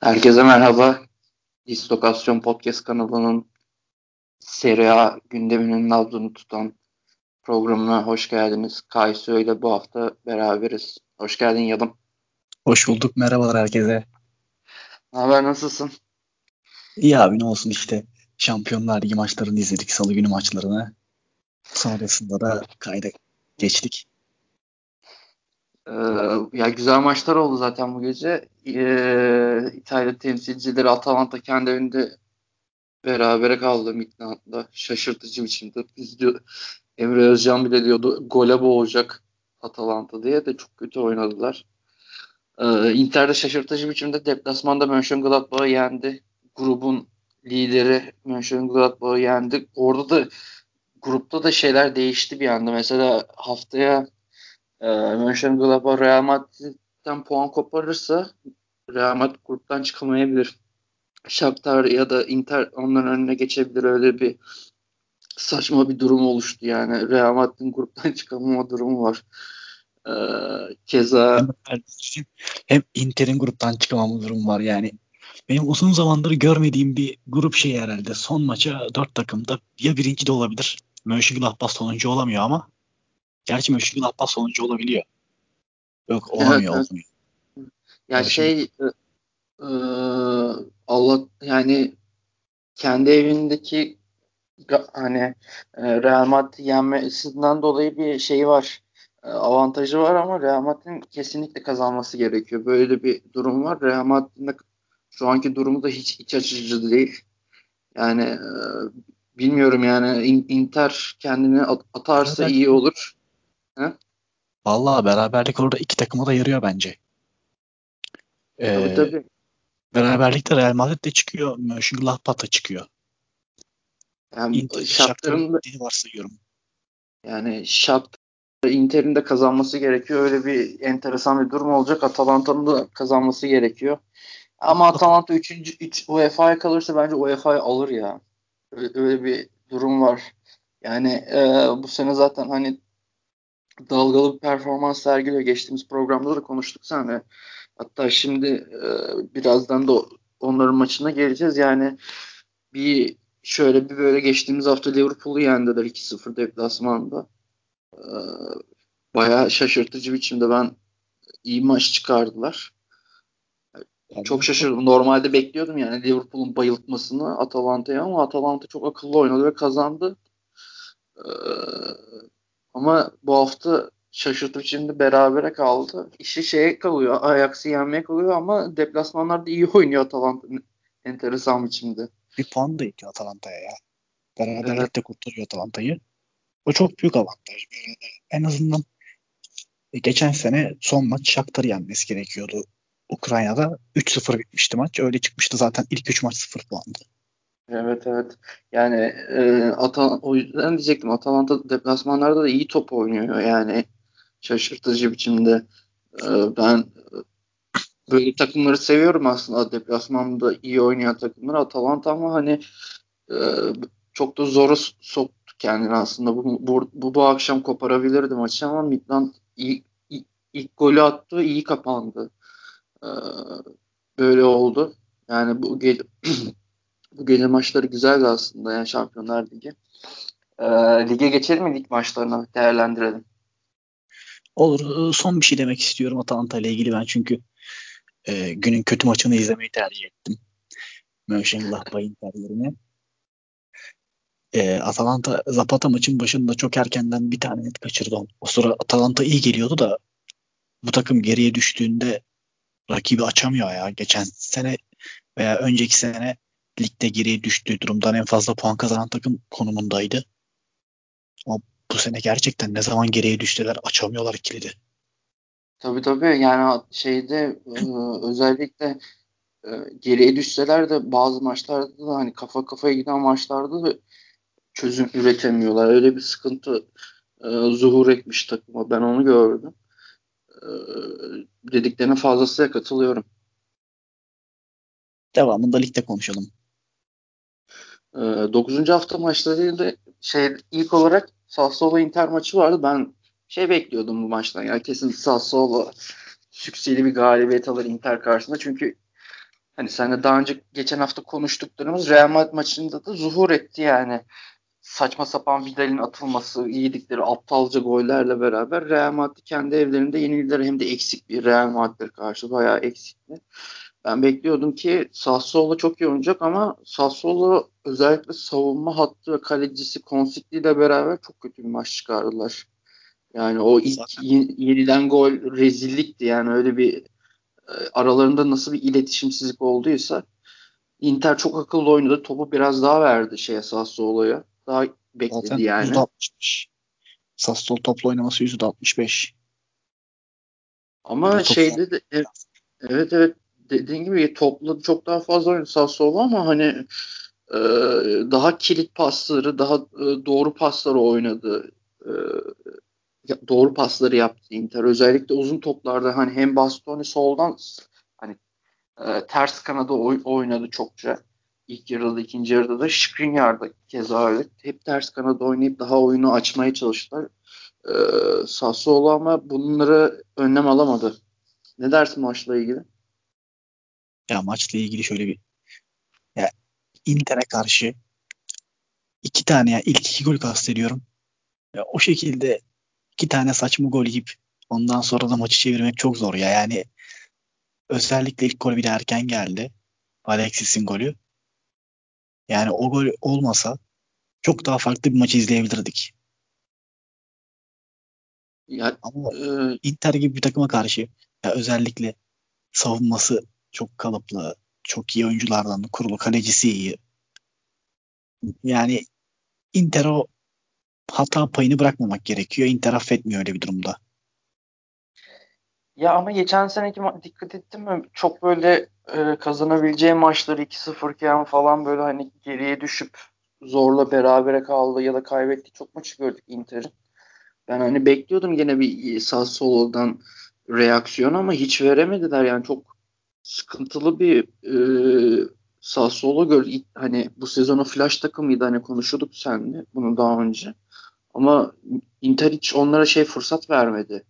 Herkese merhaba. Distokasyon Podcast kanalının Serie A gündeminin nabzını tutan programına hoş geldiniz. Kaysu ile bu hafta beraberiz. Hoş geldin Yalım. Hoş bulduk. Merhabalar herkese. Haber nasılsın? İyi abi ne olsun işte. Şampiyonlar Ligi maçlarını izledik. Salı günü maçlarını. Sonrasında da kayda geçtik. Ee, ya güzel maçlar oldu zaten bu gece. Ee, İtalya temsilcileri Atalanta kendi evinde berabere kaldı Midland'da. Şaşırtıcı biçimde. Biz diyor, Emre Özcan bile diyordu gole boğacak Atalanta diye de çok kötü oynadılar. Ee, Inter'de şaşırtıcı biçimde deplasmanda Mönchengladbach'ı yendi. Grubun lideri Mönchengladbach'ı yendi. Orada da grupta da şeyler değişti bir anda. Mesela haftaya e, Mönchengladbach Real Madrid'den puan koparırsa Real Madrid gruptan çıkamayabilir. Shakhtar ya da Inter onların önüne geçebilir. Öyle bir saçma bir durum oluştu yani. Real Madrid'in gruptan çıkamama durumu var. Ee, keza hem, hem Inter'in gruptan çıkamama durumu var yani. Benim uzun zamandır görmediğim bir grup şey herhalde. Son maça dört takımda ya birinci de olabilir. Mönchengladbach sonuncu olamıyor ama. Gerçi Mönchengladbach sonuncu olabiliyor. Yok olamıyor Evet, olmuyor. ya Evet, şey e, e, Allah yani kendi evindeki hani e, Real Madrid yenmesinden dolayı bir şey var. E, avantajı var ama Real Madrid'in kesinlikle kazanması gerekiyor. Böyle bir durum var. Real Madrid'in şu anki durumu da hiç iç açıcı değil. Yani bilmiyorum yani İn- Inter kendini at- atarsa iyi olur. Vallahi beraberlik orada iki takıma da yarıyor bence. Tabii Ee, tabii. beraberlikte Real Madrid de çıkıyor. Mönchengladbach da çıkıyor. Yani Inter, Shakhtar'ın da varsayıyorum. Yani Shakhtar Inter'in de kazanması gerekiyor. Öyle bir enteresan bir durum olacak. Atalanta'nın da kazanması gerekiyor. Ama Atalanta 3. 3 UEFA'ya kalırsa bence UEFA'yı alır ya. Öyle, öyle bir durum var. Yani e, bu sene zaten hani dalgalı bir performans sergiliyor. Geçtiğimiz programda da konuştuk seninle. Hatta şimdi e, birazdan da onların maçına geleceğiz. Yani bir şöyle bir böyle geçtiğimiz hafta Liverpool'u yendiler 2-0 deplasmanda. Ee, bayağı şaşırtıcı biçimde ben iyi maç çıkardılar. Yani Çok şaşırdım. Normalde bekliyordum yani Liverpool'un bayıltmasını Atalanta'ya ama Atalanta çok akıllı oynadı ve kazandı. Ee, ama bu hafta şaşırtıcı biçimde berabere kaldı. İşi şeye kalıyor. Ajax'ı yenmeye kalıyor ama deplasmanlarda iyi oynuyor Atalanta enteresan biçimde. bir puan da itiyor Atalanta'ya ya. Beraberlik Evet. kurtarıyor Atalanta'yı. O çok büyük avantaj. En azından e, geçen sene son maç Shakhtar'ı yenmesi gerekiyordu. Ukrayna'da 3-0 bitmişti maç. Öyle çıkmıştı zaten ilk 3 maç 0 puandı. Evet evet. Yani e, Ata, o yüzden diyecektim. Atalanta deplasmanlarda da iyi top oynuyor. Yani şaşırtıcı biçimde. E, ben e, böyle takımları seviyorum aslında. Deplasmanda iyi oynayan takımları. Atalanta ama hani e, çok da zora soktu kendini aslında. Bu, bu, bu, bu akşam koparabilirdi maçı ama Midland iyi, iyi- ilk golü attı. iyi kapandı. E, böyle oldu. Yani bu Bu gece maçları güzeldi aslında yani Şampiyonlar Ligi. Ee, lige geçelim mi lig maçlarına değerlendirelim. Olur. e, Son bir şey demek istiyorum Atalanta ile ilgili ben çünkü e, günün kötü maçını izlemeyi tercih ettim. Mönchengladbach Inter yerine. E, Atalanta Zapata maçın başında çok erkenden bir tane net kaçırdı. O sıra Atalanta iyi geliyordu da bu takım geriye düştüğünde rakibi açamıyor ya. Geçen sene veya önceki sene ligde geriye düştüğü durumdan en fazla puan kazanan takım konumundaydı. Ama bu sene gerçekten ne zaman geriye düştüler açamıyorlar kilidi. Tabii tabii yani şeyde e, özellikle e, geriye düşseler de bazı maçlarda da hani kafa kafaya giden maçlarda da çözüm üretemiyorlar. Öyle bir sıkıntı e, zuhur etmiş takıma. Ben onu gördüm. Dediklerine fazlasıyla katılıyorum. Devamında ligde konuşalım. E, 9. hafta maçlarıyla şey ilk olarak Sassuolo Inter maçı vardı. Ben şey bekliyordum bu maçtan. Yani kesin Sassuolo sükseli bir galibiyet alır Inter karşısında. Çünkü hani sen daha önce geçen hafta konuştuklarımız Real Madrid maçında da zuhur etti yani. Saçma sapan Vidal'in atılması, yedikleri aptalca gollerle beraber Real Madrid kendi evlerinde yenildiler. Hem de eksik bir Real Madrid karşı bayağı eksikti. Ben bekliyordum ki Sassuolo çok iyi oynayacak ama Sassuolo özellikle savunma hattı ve kalecisi Konsikli ile beraber çok kötü bir maç çıkardılar. Yani o ilk yeniden gol rezillikti yani öyle bir e, aralarında nasıl bir iletişimsizlik olduysa Inter çok akıllı oynadı. Topu biraz daha verdi şeye Sassuolo'ya. Daha bekledi Zaten yani. %65. Sassuolo toplu oynaması %65. Ama yani şeyde de evet evet dediğin gibi topladı çok daha fazla oynadı Sassuolo ama hani e, daha kilit pasları, daha e, doğru pasları oynadı. E, doğru pasları yaptı Inter. Özellikle uzun toplarda hani hem Bastoni soldan hani e, ters kanada oy, oynadı çokça. İlk yarıda, ikinci yarıda da Skriniar'da keza öyle. Hep ters kanada oynayıp daha oyunu açmaya çalıştılar. E, Sassuolo ama bunları önlem alamadı. Ne dersin maçla ilgili? Ya maçla ilgili şöyle bir ya Inter'e karşı iki tane ya ilk iki gol kastediyorum. Ya o şekilde iki tane saçma gol yiyip ondan sonra da maçı çevirmek çok zor ya. Yani özellikle ilk gol bir de erken geldi. Alexis'in golü. Yani o gol olmasa çok daha farklı bir maçı izleyebilirdik. Ya, Ama e... Inter gibi bir takıma karşı ya özellikle savunması çok kalıplı, çok iyi oyunculardan kurulu, kalecisi iyi. Yani Inter o hata payını bırakmamak gerekiyor. Inter affetmiyor öyle bir durumda. Ya ama geçen seneki dikkat ettin mi? Çok böyle e, kazanabileceği maçları 2-0 iken falan böyle hani geriye düşüp zorla berabere kaldı ya da kaybetti çok maçı gördük Inter'in. Ben hani bekliyordum yine bir Sassuolo'dan reaksiyon ama hiç veremediler yani çok sıkıntılı bir e, Sassuolo gördük. Hani bu sezonu flash takımıydı hani konuşuyorduk seninle bunu daha önce. Ama Inter hiç onlara şey fırsat vermedi.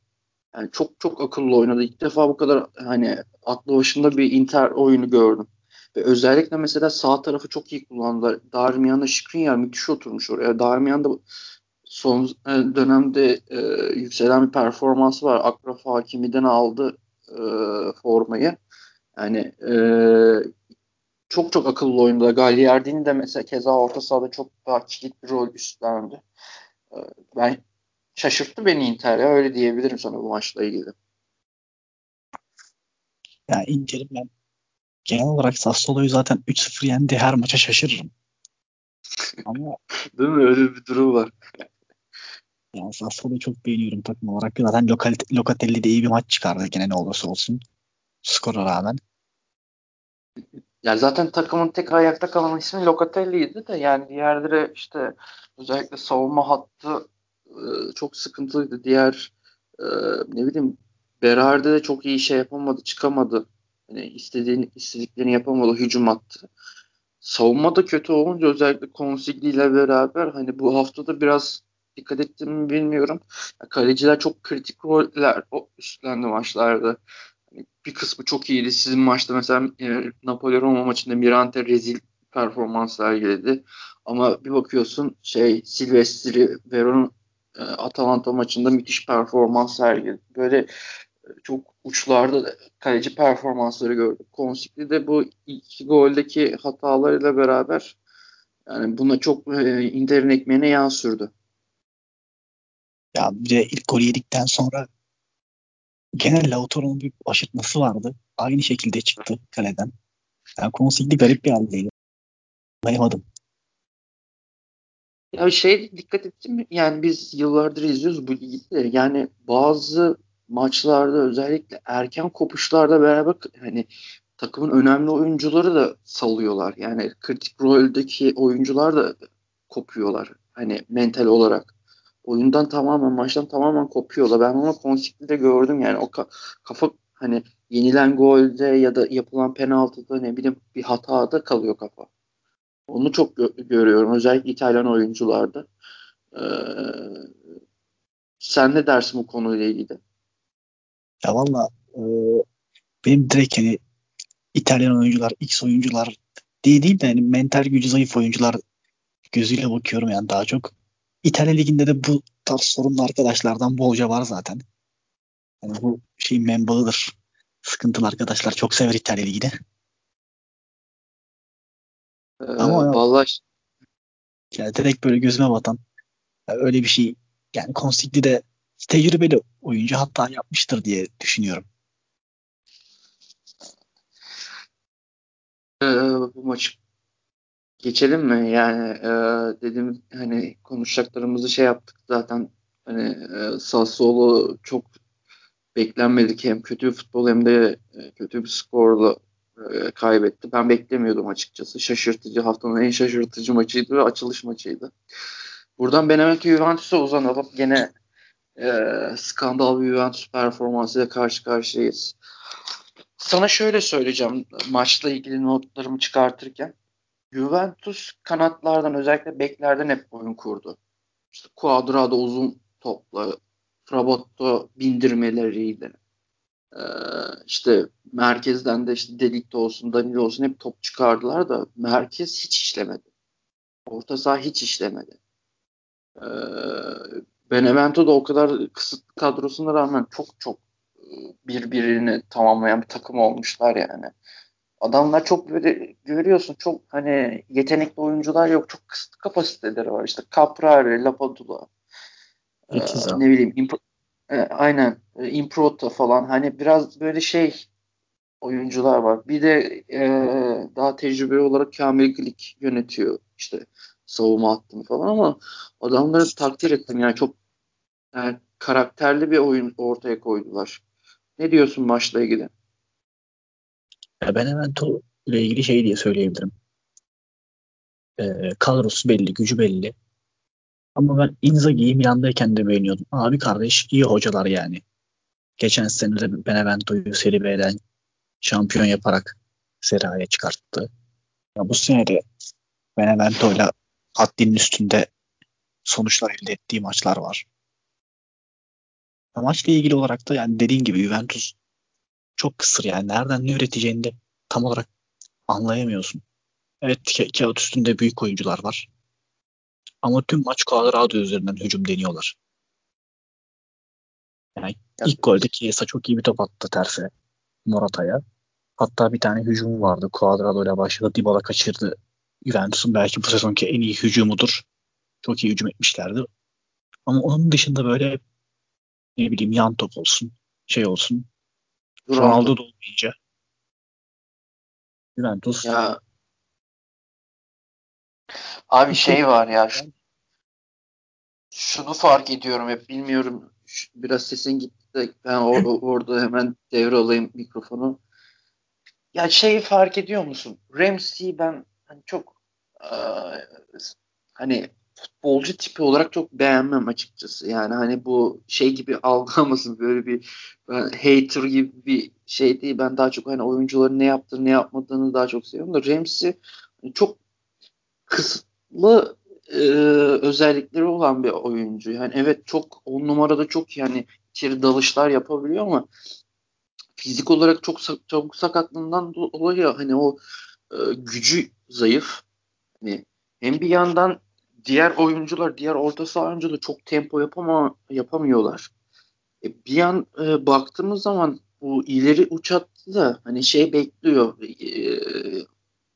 Yani çok çok akıllı oynadı. İlk defa bu kadar hani aklı başında bir Inter oyunu gördüm. Ve özellikle mesela sağ tarafı çok iyi kullandılar. Darmian'la Skriniar müthiş oturmuş oraya. Darmian da son e, dönemde e, yükselen bir performansı var. Akraf Hakimi'den aldı e, formayı. Yani e, çok çok akıllı oyunda. Gagliardini de mesela keza orta sahada çok daha kilit bir rol üstlendi. E, ben şaşırttı beni Inter ya öyle diyebilirim sana bu maçla ilgili. Ya Inter'in ben genel olarak Sassuolo'yu zaten 3-0 yendi her maça şaşırırım. Ama Değil mi? Öyle bir durum var. Yani Sassuolo'yu çok beğeniyorum takım olarak. Zaten Locatelli de iyi bir maç çıkardı gene ne olursa olsun. Skora rağmen. Ya zaten takımın tek ayakta kalan ismi Locatelli'ydi de yani diğerleri işte özellikle savunma hattı e, çok sıkıntılıydı. Diğer e, ne bileyim Berardi de çok iyi şey yapamadı, çıkamadı. Yani istediğini, istediklerini yapamadı, hücum attı. Savunma da kötü olunca özellikle Konsigli ile beraber hani bu haftada biraz dikkat ettim mi bilmiyorum. Kaleciler çok kritik roller üstlendi maçlarda bir kısmı çok iyiydi. Sizin maçta mesela e, Napoli Roma maçında Mirante rezil performans sergiledi. Ama bir bakıyorsun şey Silvestri Veron e, Atalanta maçında müthiş performans sergiledi. Böyle e, çok uçlarda kaleci performansları gördük. Konsikli de bu iki goldeki hatalarıyla beraber yani buna çok e, Inter'in ekmeğine yağ sürdü. Ya bir de ilk golü yedikten sonra genel Lautaro'nun bir aşırtması vardı. Aynı şekilde çıktı kaleden. Yani Konsigli garip bir haldeydi. Anlayamadım. Ya şey dikkat ettim? Yani biz yıllardır izliyoruz bu ligde. Yani bazı maçlarda özellikle erken kopuşlarda beraber hani takımın önemli oyuncuları da salıyorlar. Yani kritik roldeki oyuncular da kopuyorlar. Hani mental olarak oyundan tamamen maçtan tamamen kopuyorlar. Ben onu Konsikli'de gördüm yani o ka- kafa hani yenilen golde ya da yapılan penaltıda ne bileyim bir hatada kalıyor kafa. Onu çok gö- görüyorum özellikle İtalyan oyuncularda. Ee, sen ne dersin bu konuyla ilgili? Ya valla e, benim direkt hani İtalyan oyuncular, X oyuncular diye değil de yani mental gücü zayıf oyuncular gözüyle bakıyorum yani daha çok. İtalya Ligi'nde de bu tarz sorunlu arkadaşlardan bolca var zaten. Yani bu şeyin membalıdır. Sıkıntılı arkadaşlar çok sever İtalya Ligi'de. Ee, Ama vallahi yani direkt böyle gözüme batan yani öyle bir şey yani Konsigli de tecrübeli oyuncu hatta yapmıştır diye düşünüyorum. Ee, bu maç geçelim mi? Yani e, dedim hani konuşacaklarımızı şey yaptık zaten hani e, Sassuolo çok beklenmedik hem kötü bir futbol hem de e, kötü bir skorla e, kaybetti. Ben beklemiyordum açıkçası. Şaşırtıcı haftanın en şaşırtıcı maçıydı ve açılış maçıydı. Buradan Benevento Juventus'a uzanalım. Gene e, skandal bir Juventus performansıyla karşı karşıyayız. Sana şöyle söyleyeceğim maçla ilgili notlarımı çıkartırken. Juventus kanatlardan özellikle beklerden hep oyun kurdu. İşte Cuadrado uzun topla, Trabotto bindirmeleriyle, ee, işte merkezden de işte Delikte olsun, Danilo olsun hep top çıkardılar da merkez hiç işlemedi. Orta saha hiç işlemedi. Ee, Benevento da o kadar kısıtlı kadrosuna rağmen çok çok e, birbirini tamamlayan bir takım olmuşlar yani. Adamlar çok böyle görüyorsun çok hani yetenekli oyuncular yok. Çok kısıtlı kapasiteleri var. İşte Caprari, Lapadula, ee, ne bileyim imp- e, aynen e, Improta falan hani biraz böyle şey oyuncular var. Bir de e, daha tecrübeli olarak Kamil Glik yönetiyor işte savunma hattını falan ama adamları takdir ettim yani çok yani karakterli bir oyun ortaya koydular. Ne diyorsun maçla ilgili? Ya ben hemen to ile ilgili şey diye söyleyebilirim. Ee, kadrosu belli, gücü belli. Ama ben Inzaghi'yi Milan'dayken de beğeniyordum. Abi kardeş iyi hocalar yani. Geçen sene de Benevento'yu Serie B'den şampiyon yaparak Serie A'ya çıkarttı. Ya bu sene de Benevento'yla haddinin üstünde sonuçlar elde ettiği maçlar var. Maçla ilgili olarak da yani dediğin gibi Juventus çok kısır yani. Nereden ne üreteceğini de tam olarak anlayamıyorsun. Evet ka- kağıt üstünde büyük oyuncular var. Ama tüm maç Cuadrado üzerinden hücum deniyorlar. Yani ya, ilk golde Chiesa çok iyi bir top attı terse Morata'ya. Hatta bir tane hücum vardı. Cuadrado ile başladı. Dybala kaçırdı. Juventus'un belki bu sezonki en iyi hücumudur. Çok iyi hücum etmişlerdi. Ama onun dışında böyle ne bileyim yan top olsun, şey olsun. Ronaldo da olmayınca. Juventus. Ya. Abi şey var ya şunu fark ediyorum hep bilmiyorum biraz sesin gitti. De ben or- orada hemen devralayım mikrofonu. Ya şeyi fark ediyor musun? Ramsey'i ben hani çok e, hani futbolcu tipi olarak çok beğenmem açıkçası. Yani hani bu şey gibi algılamasın böyle bir ben hater gibi bir şey değil. Ben daha çok hani oyuncuların ne yaptığını ne yapmadığını daha çok seviyorum da Ramsey hani çok kısıtlı e, özellikleri olan bir oyuncu. Yani evet çok on numarada çok yani içeri dalışlar yapabiliyor ama fizik olarak çok çabuk sakatlığından dolayı hani o e, gücü zayıf. Hani hem bir yandan diğer oyuncular, diğer orta saha oyuncuları çok tempo yapama, yapamıyorlar. E, bir yan e, baktığımız zaman bu ileri uçattı da hani şey bekliyor e,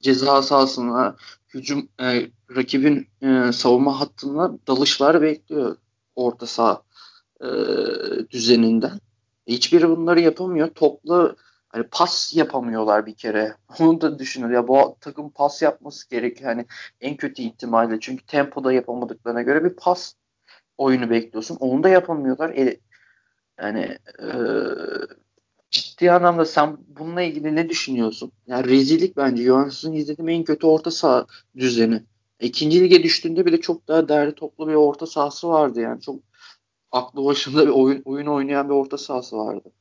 ceza sahasına hücum e, rakibin e, savunma hattına dalışlar bekliyor orta saha e, düzeninden. Hiçbiri bunları yapamıyor. Topla hani pas yapamıyorlar bir kere. Onu da düşünür. Ya bu takım pas yapması gerekiyor. Hani en kötü ihtimalle. Çünkü tempoda yapamadıklarına göre bir pas oyunu bekliyorsun. Onu da yapamıyorlar. E, yani e, ciddi anlamda sen bununla ilgili ne düşünüyorsun? Yani rezillik bence. Juventus'un izlediğim en kötü orta saha düzeni. İkinci lige düştüğünde bile çok daha değerli toplu bir orta sahası vardı yani. Çok aklı başında bir oyun, oyun oynayan bir orta sahası vardı.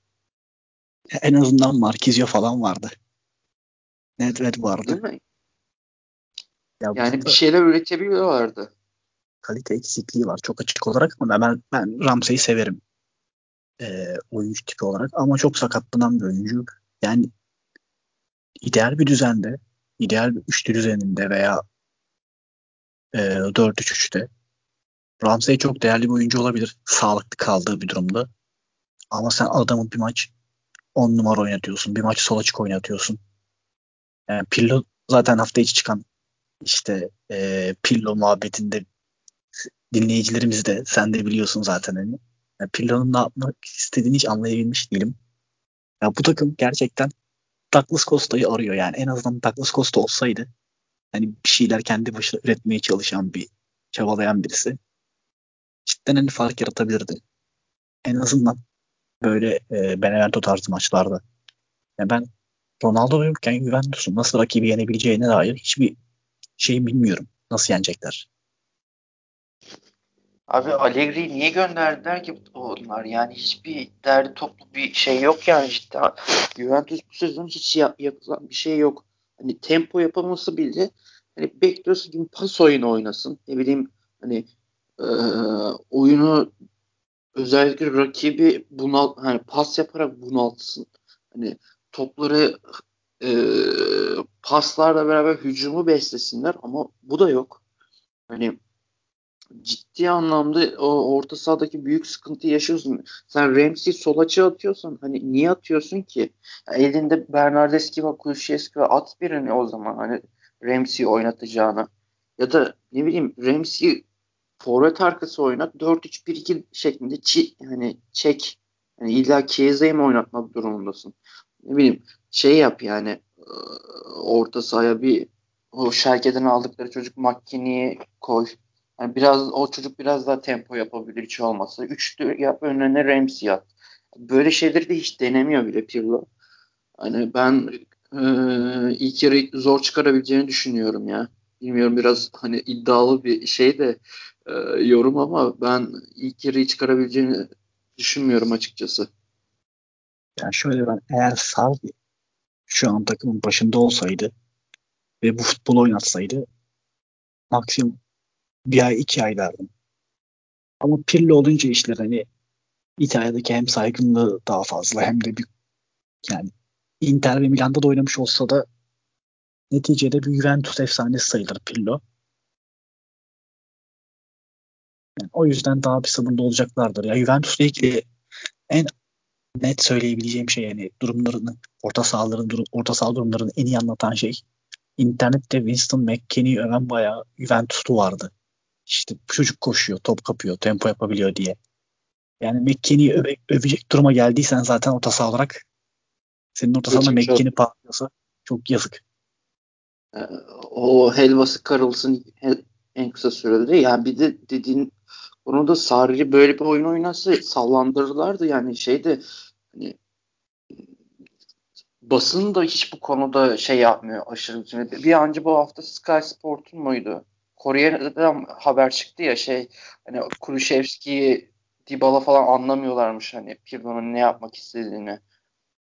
En azından Marquinhos falan vardı. Nedved vardı. Değil mi? Ya yani bir şeyler üretebiliyorlardı. Kalite eksikliği var çok açık olarak ama ben ben Ramsey'i severim. Ee, oyuncu tipi olarak ama çok sakatlanan bir oyuncu. Yani ideal bir düzende, ideal bir üçlü düzeninde veya e, 4-3-3'te Ramsey çok değerli bir oyuncu olabilir sağlıklı kaldığı bir durumda. Ama sen adamın bir maç 10 numara oynatıyorsun. Bir maç sol açık oynatıyorsun. Yani Pirlo zaten hafta içi çıkan işte e, Pirlo muhabbetinde dinleyicilerimiz de sen de biliyorsun zaten hani. Yani Pirlo'nun ne yapmak istediğini hiç anlayabilmiş değilim. Ya bu takım gerçekten Douglas Costa'yı arıyor yani. En azından Douglas Costa olsaydı hani bir şeyler kendi başına üretmeye çalışan bir çabalayan birisi cidden hani fark yaratabilirdi. En azından böyle e, Benevento tarzı maçlarda. Yani ben Ronaldo yokken Juventus'un nasıl rakibi yenebileceğine dair hiçbir şey bilmiyorum. Nasıl yenecekler? Abi Allegri'yi niye gönderdiler ki onlar? Yani hiçbir derdi toplu bir şey yok yani cidden. Juventus bu sezon hiç yap, yapılan bir şey yok. Hani tempo yapaması bile hani bekliyorsun gibi pas oyunu oynasın. Ne bileyim hani e, oyunu özellikle rakibi bunal hani pas yaparak bunaltsın. Hani topları e, paslarla beraber hücumu beslesinler ama bu da yok. Hani ciddi anlamda o orta sahadaki büyük sıkıntı yaşıyorsun. Sen Ramsey sol açığa atıyorsan hani niye atıyorsun ki? Yani elinde Bernardeski ve Kulusevski ve at birini o zaman hani Ramsey oynatacağına. Ya da ne bileyim Ramsey forvet arkası oynat 4-3-1-2 şeklinde çi, hani çek. Yani illa Kiese'yi mi oynatmak durumundasın? Ne bileyim şey yap yani orta sahaya bir o Şerke'den aldıkları çocuk McKinney'i koy. Yani biraz o çocuk biraz daha tempo yapabilir hiç olmazsa. Üçlü yap önüne Ramsey at. Böyle şeyleri de hiç denemiyor bile Pirlo. Hani ben e, ilk yarı zor çıkarabileceğini düşünüyorum ya. Bilmiyorum biraz hani iddialı bir şey de e, yorum ama ben ilk yarıyı çıkarabileceğini düşünmüyorum açıkçası. Yani şöyle ben eğer Sarri şu an takımın başında olsaydı ve bu futbol oynatsaydı maksimum bir ay iki ay derdim. Ama Pirlo olunca işler hani İtalya'daki hem saygınlığı daha fazla hem de bir yani Inter ve Milan'da da oynamış olsa da neticede bir Juventus efsanesi sayılır Pirlo. Yani o yüzden daha bir sabırlı olacaklardır. Ya Juventus'la ilgili en net söyleyebileceğim şey yani durumlarını, orta sahaların durum, orta saha durumlarını en iyi anlatan şey internette Winston McKennie'yi öven bayağı Juventus'lu vardı. İşte çocuk koşuyor, top kapıyor, tempo yapabiliyor diye. Yani McKennie'yi öve, övecek duruma geldiysen zaten orta saha olarak senin orta sahanda McKennie patlıyorsa çok yazık. Ee, o helvası karılsın en kısa sürede. Yani bir de dediğin konuda Sarri böyle bir oyun oynarsa sallandırırlardı. Yani şeyde hani basın da hiç bu konuda şey yapmıyor aşırı. Bir anca bu hafta Sky Sport'un muydu? Kore'den haber çıktı ya şey hani Kulüşevski'yi Dybala falan anlamıyorlarmış hani Pirlo'nun ne yapmak istediğini.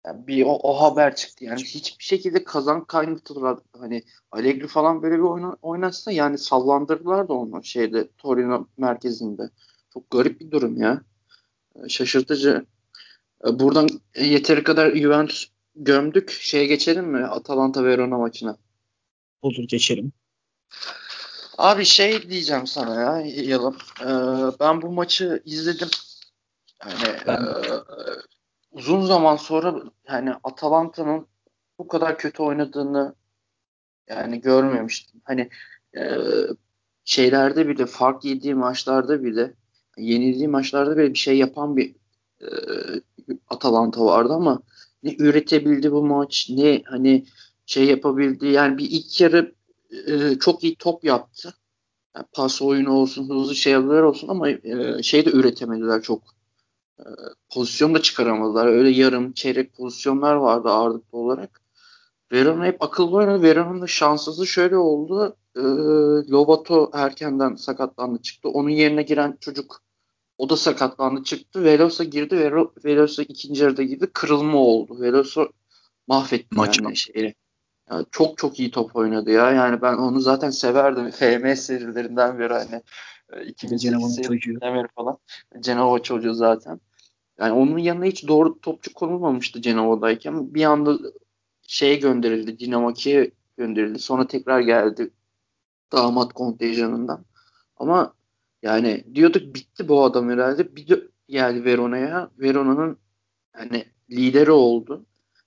Yani bir o, o haber çıktı yani hiçbir şekilde kazan kaynatılır hani Allegri falan böyle bir oyna, oynatsa yani sallandırdılar da onu şeyde Torino merkezinde. Çok garip bir durum ya. Şaşırtıcı. Buradan yeteri kadar Juventus gömdük. Şeye geçelim mi? Atalanta Verona maçına. Olur geçelim. Abi şey diyeceğim sana ya Yalım. Ee, ben bu maçı izledim. Yani ben... e, uzun zaman sonra yani Atalanta'nın bu kadar kötü oynadığını yani görmemiştim. Hani e, şeylerde bile fark yediği maçlarda bile yenildiği maçlarda bile bir şey yapan bir e, Atalanta vardı ama ne üretebildi bu maç ne hani şey yapabildi yani bir ilk yarı e, çok iyi top yaptı. Yani pas oyunu olsun hızlı şeyler olsun ama e, şey de üretemediler çok. Pozisyon da çıkaramadılar. Öyle yarım çeyrek pozisyonlar vardı ağırlıklı olarak. Verona hep akıllı oynadı. Verona'nın da şanssızlığı şöyle oldu. E, Lobato erkenden sakatlandı çıktı. Onun yerine giren çocuk o da sakatlandı çıktı. Velosa girdi. Velo, Velosa ikinci yarıda girdi. Kırılma oldu. Velosa mahvetti Maç yani şeyi. Yani çok çok iyi top oynadı ya. Yani ben onu zaten severdim. FM serilerinden beri hani 2008 senesinden beri falan. Cenova çocuğu zaten. Yani onun yanına hiç doğru topçu konulmamıştı Cenova'dayken. Bir anda şeye gönderildi. Dinamo Kiev'e gönderildi. Sonra tekrar geldi damat kontenjanından. Ama yani diyorduk bitti bu adam herhalde. Bir de geldi Verona'ya. Verona'nın hani lideri oldu.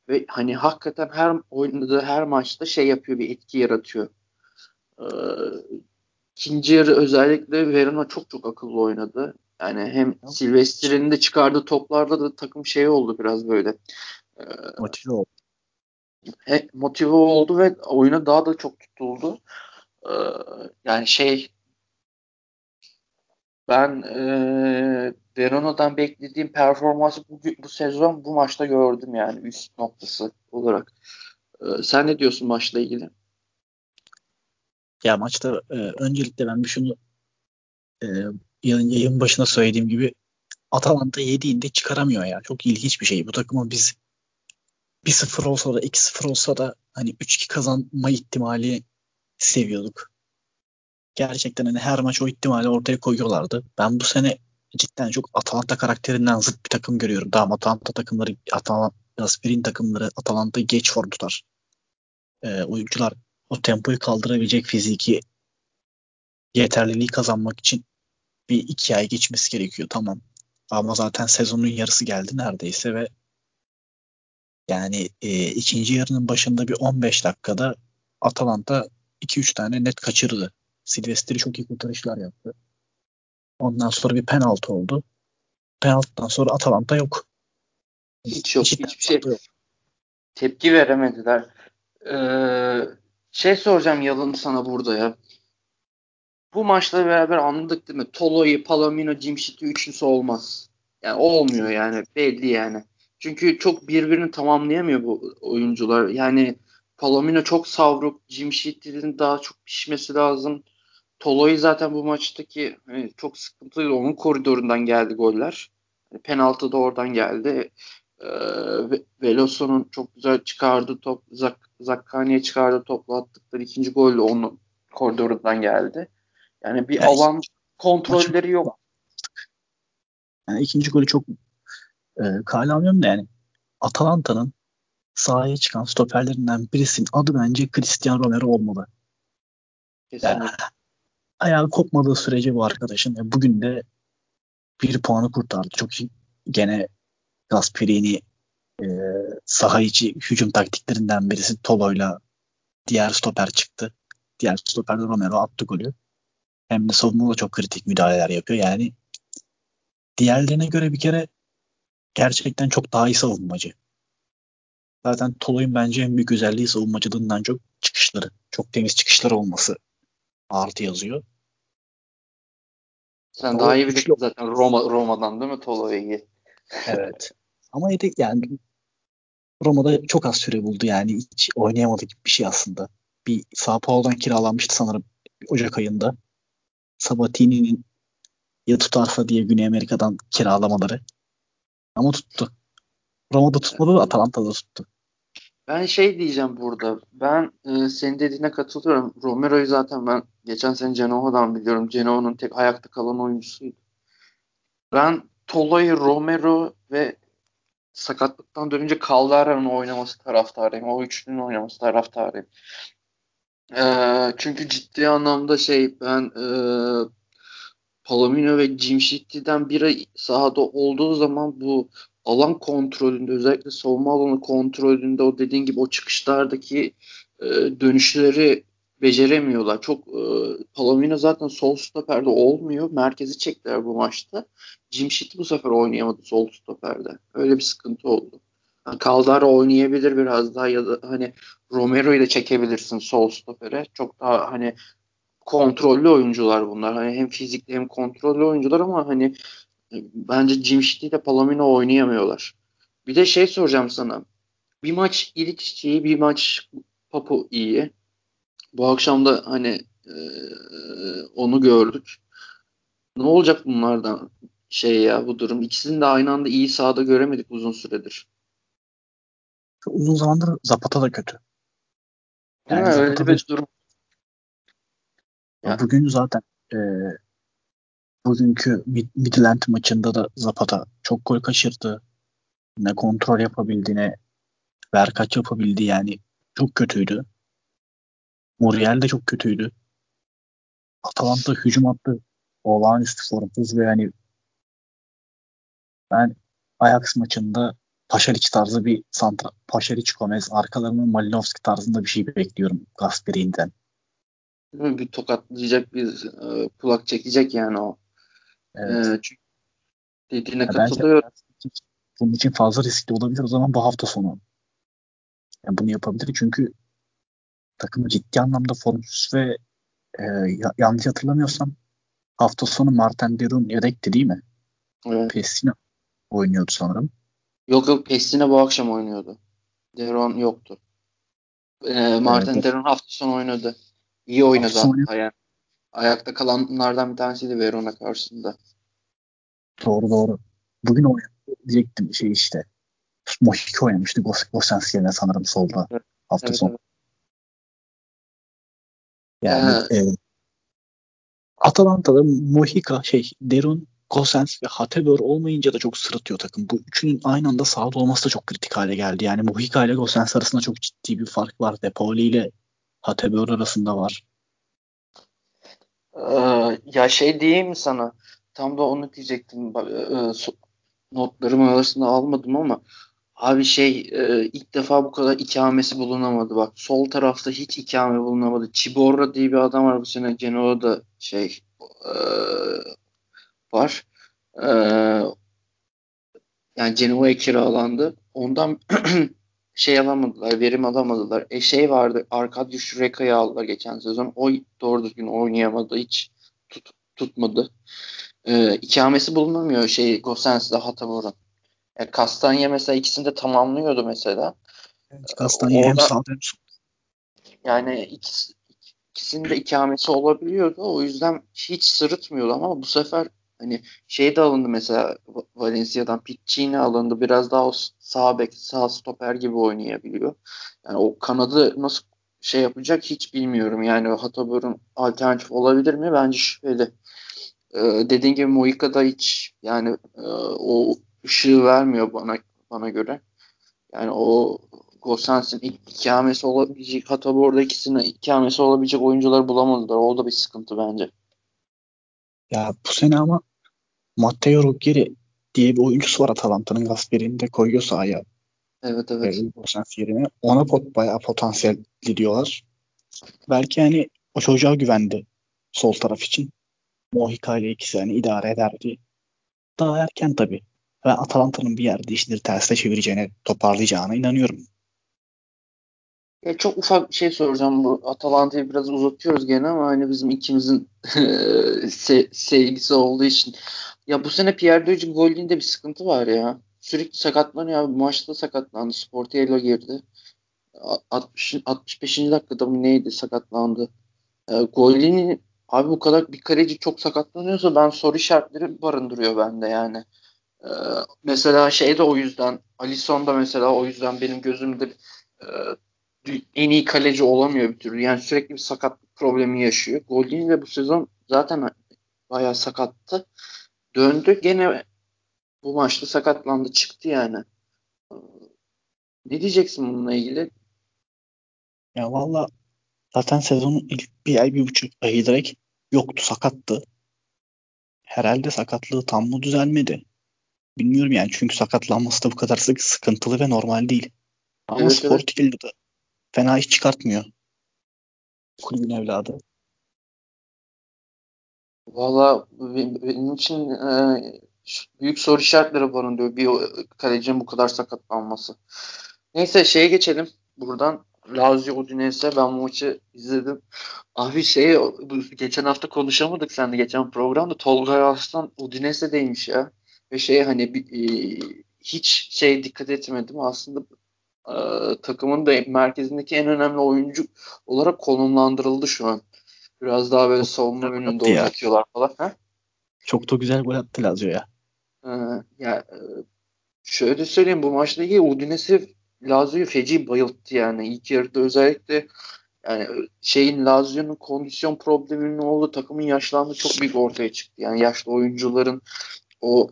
Ve hani hakikaten her oynadığı her maçta şey yapıyor bir etki yaratıyor. Ee, ikinci yarı özellikle Verona çok çok akıllı oynadı. Yani hem Silvestri'nin de çıkardığı toplarda da takım şey oldu biraz böyle. Ee, motive oldu. He, motive oldu ve oyuna daha da çok tutuldu. Ee, yani şey ben e, Verona'dan beklediğim performansı bu, bu sezon bu maçta gördüm yani üst noktası olarak. Ee, sen ne diyorsun maçla ilgili? Ya maçta e, öncelikle ben bir şunu e, yayın, yayın başına söylediğim gibi Atalanta yediğinde çıkaramıyor ya. Çok ilginç bir şey. Bu takımın biz 1-0 olsa da 2-0 olsa da hani 3-2 kazanma ihtimali seviyorduk. Gerçekten hani her maç o ihtimali ortaya koyuyorlardı. Ben bu sene cidden çok Atalanta karakterinden zıt bir takım görüyorum. Daha Atalanta takımları, Atalanta Aspirin takımları Atalanta geç form tutar. Ee, oyuncular o tempoyu kaldırabilecek fiziki yeterliliği kazanmak için bir iki ay geçmesi gerekiyor tamam. Ama zaten sezonun yarısı geldi neredeyse ve yani e, ikinci yarının başında bir 15 dakikada Atalanta 2-3 tane net kaçırdı. Silvestri çok iyi kurtarışlar yaptı. Ondan sonra bir penaltı oldu. Penaltıdan sonra Atalanta yok. Hiç yok. Hiç hiçbir şey yok. Tepki veremediler. Ee, şey soracağım Yalın sana burada ya. Bu maçla beraber anladık değil mi? Tolo'yu, Palomino, Cimşit'i üçlüsü olmaz. Yani olmuyor yani. Belli yani. Çünkü çok birbirini tamamlayamıyor bu oyuncular. Yani Palomino çok savruk. Cimşit'in daha çok pişmesi lazım. Tolo'yu zaten bu maçtaki hani çok sıkıntılıydı. Onun koridorundan geldi goller. Penaltı da oradan geldi. Veloson'un çok güzel çıkardığı top, Zak Zakkani'ye çıkardığı topla attıkları ikinci gol de onun koridorundan geldi. Yani bir yani alan kontrolleri yok. Yani ikinci golü çok e, kale almıyorum da yani Atalanta'nın sahaya çıkan stoperlerinden birisinin adı bence Cristiano Romero olmalı. Kesinlikle. Yani, ayağı kopmadığı sürece bu arkadaşın e, bugün de bir puanı kurtardı. Çok iyi. Gene Gasperini e, saha içi hücum taktiklerinden birisi Tolo'yla diğer stoper çıktı. Diğer stoper de Romero attı golü. Hem de savunmada çok kritik müdahaleler yapıyor. Yani diğerlerine göre bir kere gerçekten çok daha iyi savunmacı. Zaten Tolo'nun bence en büyük özelliği savunmacılığından çok çıkışları. Çok temiz çıkışları olması artı yazıyor. Sen Tolo daha iyi bilirsin zaten Roma, Roma'dan değil mi Tolo'yu? Evet. Ama yedek yani Roma'da çok az süre buldu yani hiç oynayamadı gibi bir şey aslında. Bir Sao Paulo'dan kiralanmıştı sanırım Ocak ayında. Sabatini'nin ya tutarsa diye Güney Amerika'dan kiralamaları. Ama tuttu. Roma'da tutmadı da Atalanta'da tuttu. Ben şey diyeceğim burada. Ben e, senin dediğine katılıyorum. Romero'yu zaten ben geçen sene Genoa'dan biliyorum. Genoa'nın tek ayakta kalan oyuncusuydu. Ben Tola'yı, Romero ve sakatlıktan dönünce Caldera'nın oynaması taraftarıyım. O üçlünün oynaması taraftarıyım. E, çünkü ciddi anlamda şey ben e, Palomino ve Jimşitti'den biri sahada olduğu zaman bu alan kontrolünde özellikle savunma alanı kontrolünde o dediğin gibi o çıkışlardaki e, dönüşleri beceremiyorlar. Çok e, Palomino zaten sol stoperde olmuyor. Merkezi çektiler bu maçta. Jimşit bu sefer oynayamadı sol stoperde. Öyle bir sıkıntı oldu. Yani Caldara oynayabilir biraz daha ya da hani Romero'yu da çekebilirsin sol stopere. Çok daha hani kontrollü oyuncular bunlar. Hani hem fizikli hem kontrollü oyuncular ama hani bence Jimşit ile Palomino oynayamıyorlar. Bir de şey soracağım sana. Bir maç İliç iyi, bir maç Papu iyi. Bu akşam da hani e, onu gördük. Ne olacak bunlardan şey ya bu durum? İkisini de aynı anda iyi sahada göremedik uzun süredir. Uzun zamandır Zapata da kötü. Yani mi? Öyle bir durum. Ya. Bugün zaten e, bugünkü Midland maçında da Zapata çok gol kaçırdı. Ne kontrol yapabildi ne Verkaç yapabildi yani. Çok kötüydü. Muriel de çok kötüydü. Atalanta hücum attı. Olağanüstü formsuz ve yani ben Ajax maçında Paşaric tarzı bir santra Paşaric Gomez arkalarının Malinovski tarzında bir şey bekliyorum Gasperi'nden. Bir tokatlayacak bir e, kulak çekecek yani o. Evet. E, çünkü dediğine ya katılıyorum. Bunun için fazla riskli olabilir o zaman bu hafta sonu. Yani bunu yapabilir çünkü takım ciddi anlamda formsuz ve e, yanlış hatırlamıyorsam hafta sonu Martin Derun yedekti değil mi? Evet. Pessina oynuyordu sanırım. Yok yok Pessina bu akşam oynuyordu. Deron yoktu. E, Martin evet. Deron hafta sonu oynadı. İyi oynadı hatta yani. Ayakta kalanlardan bir tanesiydi Verona karşısında. Doğru doğru. Bugün oynadı diyecektim şey işte. Mohik oynamıştı Gos Gosens yerine sanırım solda evet. hafta evet, sonu. Evet. Yani ee, e, Atalanta'da Mojica şey Derun Gosens ve Hatebör olmayınca da çok sırıtıyor takım. Bu üçünün aynı anda sahada olması da çok kritik hale geldi. Yani Mojica ile Gosens arasında çok ciddi bir fark var. Depoli ile Hatebör arasında var. Ee, ya şey diyeyim sana? Tam da onu diyecektim. E, notlarım arasında almadım ama abi şey e, ilk defa bu kadar ikamesi bulunamadı. Bak sol tarafta hiç ikame bulunamadı. Ciborra diye bir adam var bu sene Genoa'da şey e, var. E, yani Genoa'ya kiralandı. Ondan şey alamadılar, verim alamadılar. E şey vardı, Arkadiusz Şureka'yı aldılar geçen sezon. O doğru düzgün oynayamadı, hiç tut, tutmadı. E, ikamesi bulunamıyor şey Gosens'de Hatabor'un. E, Kastanya mesela ikisini de tamamlıyordu mesela. Evet, Kastanya hem sağda hem Yani ikisi, ikisinin de ikamesi olabiliyordu. O yüzden hiç sırıtmıyordu ama bu sefer hani şey de alındı mesela Valencia'dan Piccini alındı. Biraz daha o sağ bek, sağ stoper gibi oynayabiliyor. Yani o kanadı nasıl şey yapacak hiç bilmiyorum. Yani Hatabur'un alternatif olabilir mi? Bence şüpheli. Ee, dediğin gibi Moika'da hiç yani e, o ışığı vermiyor bana bana göre. Yani o Gosens'in ikamesi olabilecek hatta orada ikisinin ikamesi olabilecek oyuncuları bulamadılar. O da bir sıkıntı bence. Ya bu sene ama Matteo Ruggeri diye bir oyuncusu var Atalanta'nın Gasperi'ni de koyuyor sahaya. Evet evet. E, Gosens yerine. Ona pot, bayağı potansiyelli diyorlar. Belki hani o çocuğa güvendi sol taraf için. Mohica ile ikisi hani idare ederdi. Daha erken tabii. Ve Atalanta'nın bir yerde işleri tersine çevireceğine, toparlayacağına inanıyorum. Ya çok ufak bir şey soracağım bu Atalanta'yı biraz uzatıyoruz gene ama hani bizim ikimizin se sevgisi olduğu için. Ya bu sene Pierre Döcü Golding'de bir sıkıntı var ya. Sürekli sakatlanıyor abi. Maçta sakatlandı. Sportiello girdi. 60, 65. dakikada mı neydi sakatlandı. E, Golding'in abi bu kadar bir kaleci çok sakatlanıyorsa ben soru işaretleri barındırıyor bende yani. Ee, mesela şey de o yüzden Alisson da mesela o yüzden benim gözümde e, en iyi kaleci olamıyor bir türlü. Yani sürekli bir sakatlık problemi yaşıyor. Goldini de bu sezon zaten bayağı sakattı. Döndü gene bu maçta sakatlandı çıktı yani. Ee, ne diyeceksin bununla ilgili? Ya valla zaten sezonun ilk bir ay bir buçuk ayı direkt yoktu sakattı. Herhalde sakatlığı tam mı düzelmedi? Bilmiyorum yani çünkü sakatlanması da bu kadar sık sıkıntılı ve normal değil. Ama evet, Sporting'de evet. de fena iş çıkartmıyor. Kulübün evladı. Valla benim için e, büyük soru işaretleri barındırıyor bir kalecinin bu kadar sakatlanması. Neyse şeye geçelim. Buradan Lazio Udinese ben bu maçı izledim. Abi şey geçen hafta konuşamadık sen de geçen programda Tolga Arslan Udinese'deymiş ya. Ve şey hani e, hiç şey dikkat etmedim aslında e, takımın da merkezindeki en önemli oyuncu olarak konumlandırıldı şu an. Biraz daha böyle savunma önünde oynatıyorlar falan. Ha? Çok da güzel gol attı Lazio ya. Ee, ya e, şöyle söyleyeyim bu maçta iyi Udinese Lazio'yu feci bayılttı yani. ilk yarıda özellikle yani şeyin Lazio'nun kondisyon probleminin olduğu takımın yaşlandığı çok büyük ortaya çıktı. Yani yaşlı oyuncuların o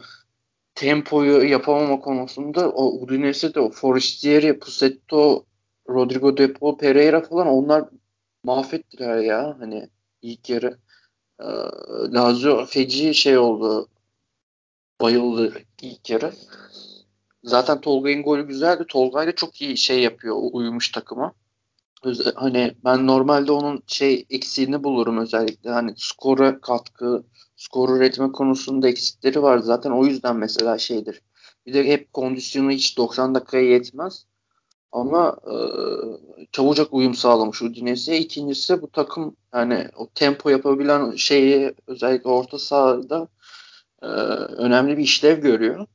tempoyu yapamama konusunda o Udinese'de o Forestieri, Pusetto, Rodrigo De Paul, Pereira falan onlar mahvettiler ya hani ilk yarı. Ee, Lazio feci şey oldu. Bayıldı ilk yarı. Zaten Tolga'nın golü güzeldi. Tolga'yla çok iyi şey yapıyor. Uyumuş takıma. Hani ben normalde onun şey eksiğini bulurum özellikle. Hani skora katkı, skor üretme konusunda eksikleri var. Zaten o yüzden mesela şeydir. Bir de hep kondisyonu hiç 90 dakikaya yetmez. Ama e, çabucak uyum sağlamış Udinese'ye. İkincisi bu takım yani o tempo yapabilen şeyi özellikle orta sahada e, önemli bir işlev görüyor.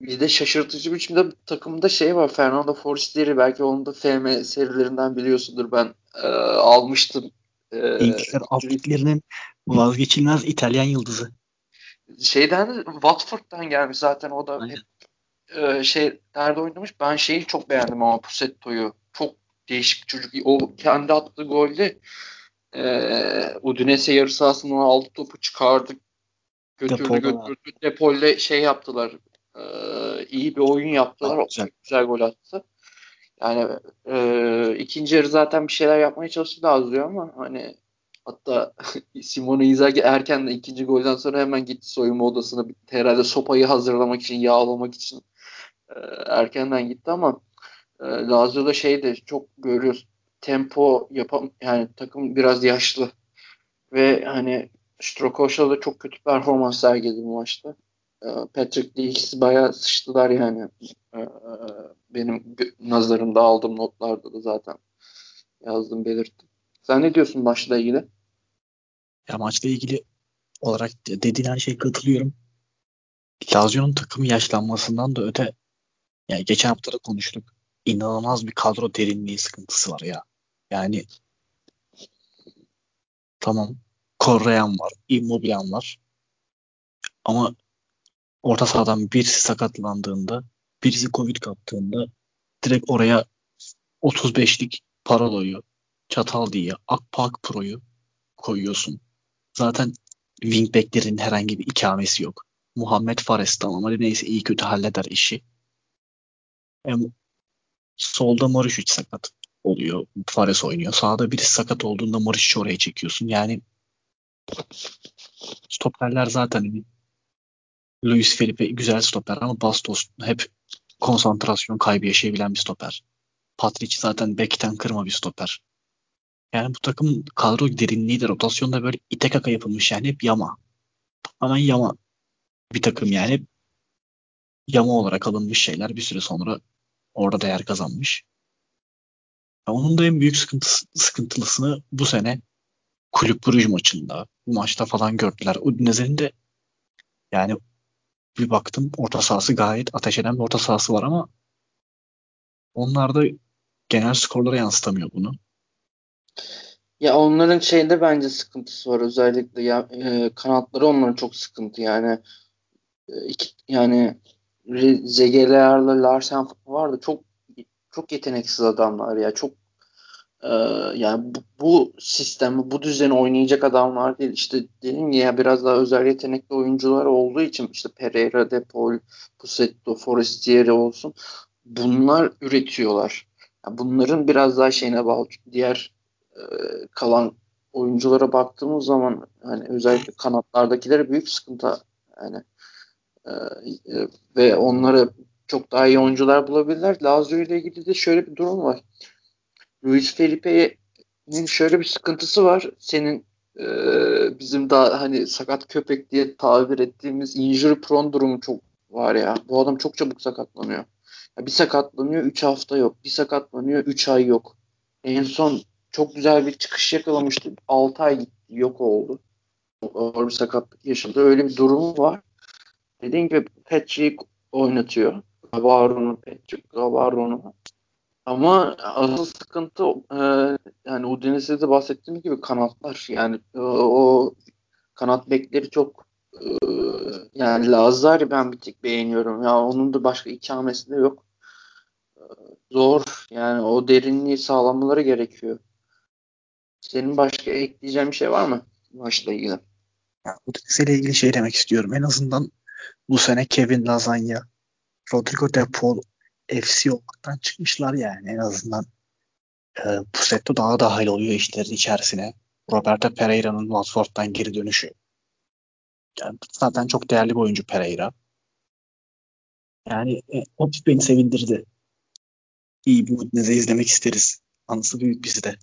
Bir de şaşırtıcı biçimde takımda şey var. Fernando Forestieri belki onun da FM serilerinden biliyorsundur. Ben e, almıştım. E, İngiltere alt liglerinin vazgeçilmez İtalyan yıldızı. Şeyden Watford'dan gelmiş zaten o da hep e, şey nerede oynamış. Ben şeyi çok beğendim ama Pusetto'yu. Çok değişik bir çocuk. O kendi attığı golde e, Udinese yarı sahasından aldı topu çıkardı. Götürdü Depo'da götürdü. Depo'yla şey yaptılar. E, iyi bir oyun yaptılar. Çok güzel. gol attı. Yani e, ikinci yarı zaten bir şeyler yapmaya çalıştı Lazio ama hani hatta Simone Inzaghi erken de ikinci golden sonra hemen gitti soyunma odasına herhalde sopayı hazırlamak için, yağlamak için e, erkenden gitti ama e, Lazio'da şey de çok görüyoruz. Tempo yapam yani takım biraz yaşlı ve hani Strokoşa da çok kötü performans sergiledi bu maçta. E, Patrick Lee ikisi bayağı sıçtılar yani. E, e, benim nazarımda aldığım notlarda da zaten yazdım belirttim. Sen ne diyorsun maçla ilgili? Ya maçla ilgili olarak dediğin her şeye katılıyorum. Lazio'nun takımı yaşlanmasından da öte yani geçen hafta da konuştuk. İnanılmaz bir kadro derinliği sıkıntısı var ya. Yani tamam Korreyan var, Immobile'm var. Ama orta sahadan birisi sakatlandığında, birisi Covid kaptığında direkt oraya 35'lik Paralo'yu, Çatal diye Akpak Pro'yu koyuyorsun. Zaten wingbacklerin herhangi bir ikamesi yok. Muhammed Fares tamam hadi neyse iyi kötü halleder işi. Hem solda Morişic sakat oluyor. Fares oynuyor. Sağda birisi sakat olduğunda Morişic'i oraya çekiyorsun. Yani stoperler zaten Luis Felipe güzel stoper ama Bastos hep konsantrasyon kaybı yaşayabilen bir stoper. Patrick zaten bekten kırma bir stoper. Yani bu takım kadro derinliği de rotasyonda böyle ite kaka yapılmış yani hep yama. Hemen yama bir takım yani yama olarak alınmış şeyler bir süre sonra orada değer kazanmış. Onun da en büyük sıkıntısı, sıkıntılısını bu sene Kulüp Bruges maçında bu maçta falan gördüler. Udinese'nin de yani bir baktım orta sahası gayet ateş eden bir orta sahası var ama onlar da genel skorlara yansıtamıyor bunu. Ya onların şeyde bence sıkıntısı var. Özellikle ya e, kanatları onların çok sıkıntı. Yani e, iki, yani Zegeler'le Larsen vardı. Çok çok yeteneksiz adamlar ya. Çok e, yani bu, bu sistemi bu düzeni oynayacak adamlar değil işte dedim ya biraz daha özel yetenekli oyuncular olduğu için işte Pereira, De Paul, Pusetto, Forestieri olsun bunlar üretiyorlar. Yani bunların biraz daha şeyine bağlı diğer e, kalan oyunculara baktığımız zaman hani özellikle kanatlardakilere büyük sıkıntı yani e, e, ve onları çok daha iyi oyuncular bulabilirler. Lazio ile ilgili de şöyle bir durum var. Luis Felipe'nin şöyle bir sıkıntısı var. Senin e, bizim daha hani sakat köpek diye tabir ettiğimiz injury prone durumu çok var ya. Bu adam çok çabuk sakatlanıyor. Ya bir sakatlanıyor 3 hafta yok. Bir sakatlanıyor 3 ay yok. En son çok güzel bir çıkış yakalamıştı. 6 ay gitti, yok oldu. Ağır bir sakatlık yaşadı. Öyle bir durumu var. Dediğim gibi Patrick oynatıyor. Gavarro'nu, Patrick Gavarro'nu. Ama asıl sıkıntı e, yani Udinese'de de bahsettiğim gibi kanatlar. Yani e, o kanat bekleri çok e, yani Lazari ben bir tek beğeniyorum. Ya onun da başka ikamesi de yok. E, zor. Yani o derinliği sağlamaları gerekiyor. Senin başka ekleyeceğin bir şey var mı maçla ilgili? Udinese ile ilgili şey demek istiyorum. En azından bu sene Kevin Lasagna, Rodrigo De Paul FC olmaktan çıkmışlar yani en azından. E, Pusetto daha dahil oluyor işlerin içerisine. Roberto Pereira'nın Watford'dan geri dönüşü. Yani zaten çok değerli bir oyuncu Pereira. Yani e, o beni sevindirdi. İyi bir Udinese izlemek isteriz. Anısı büyük bizde.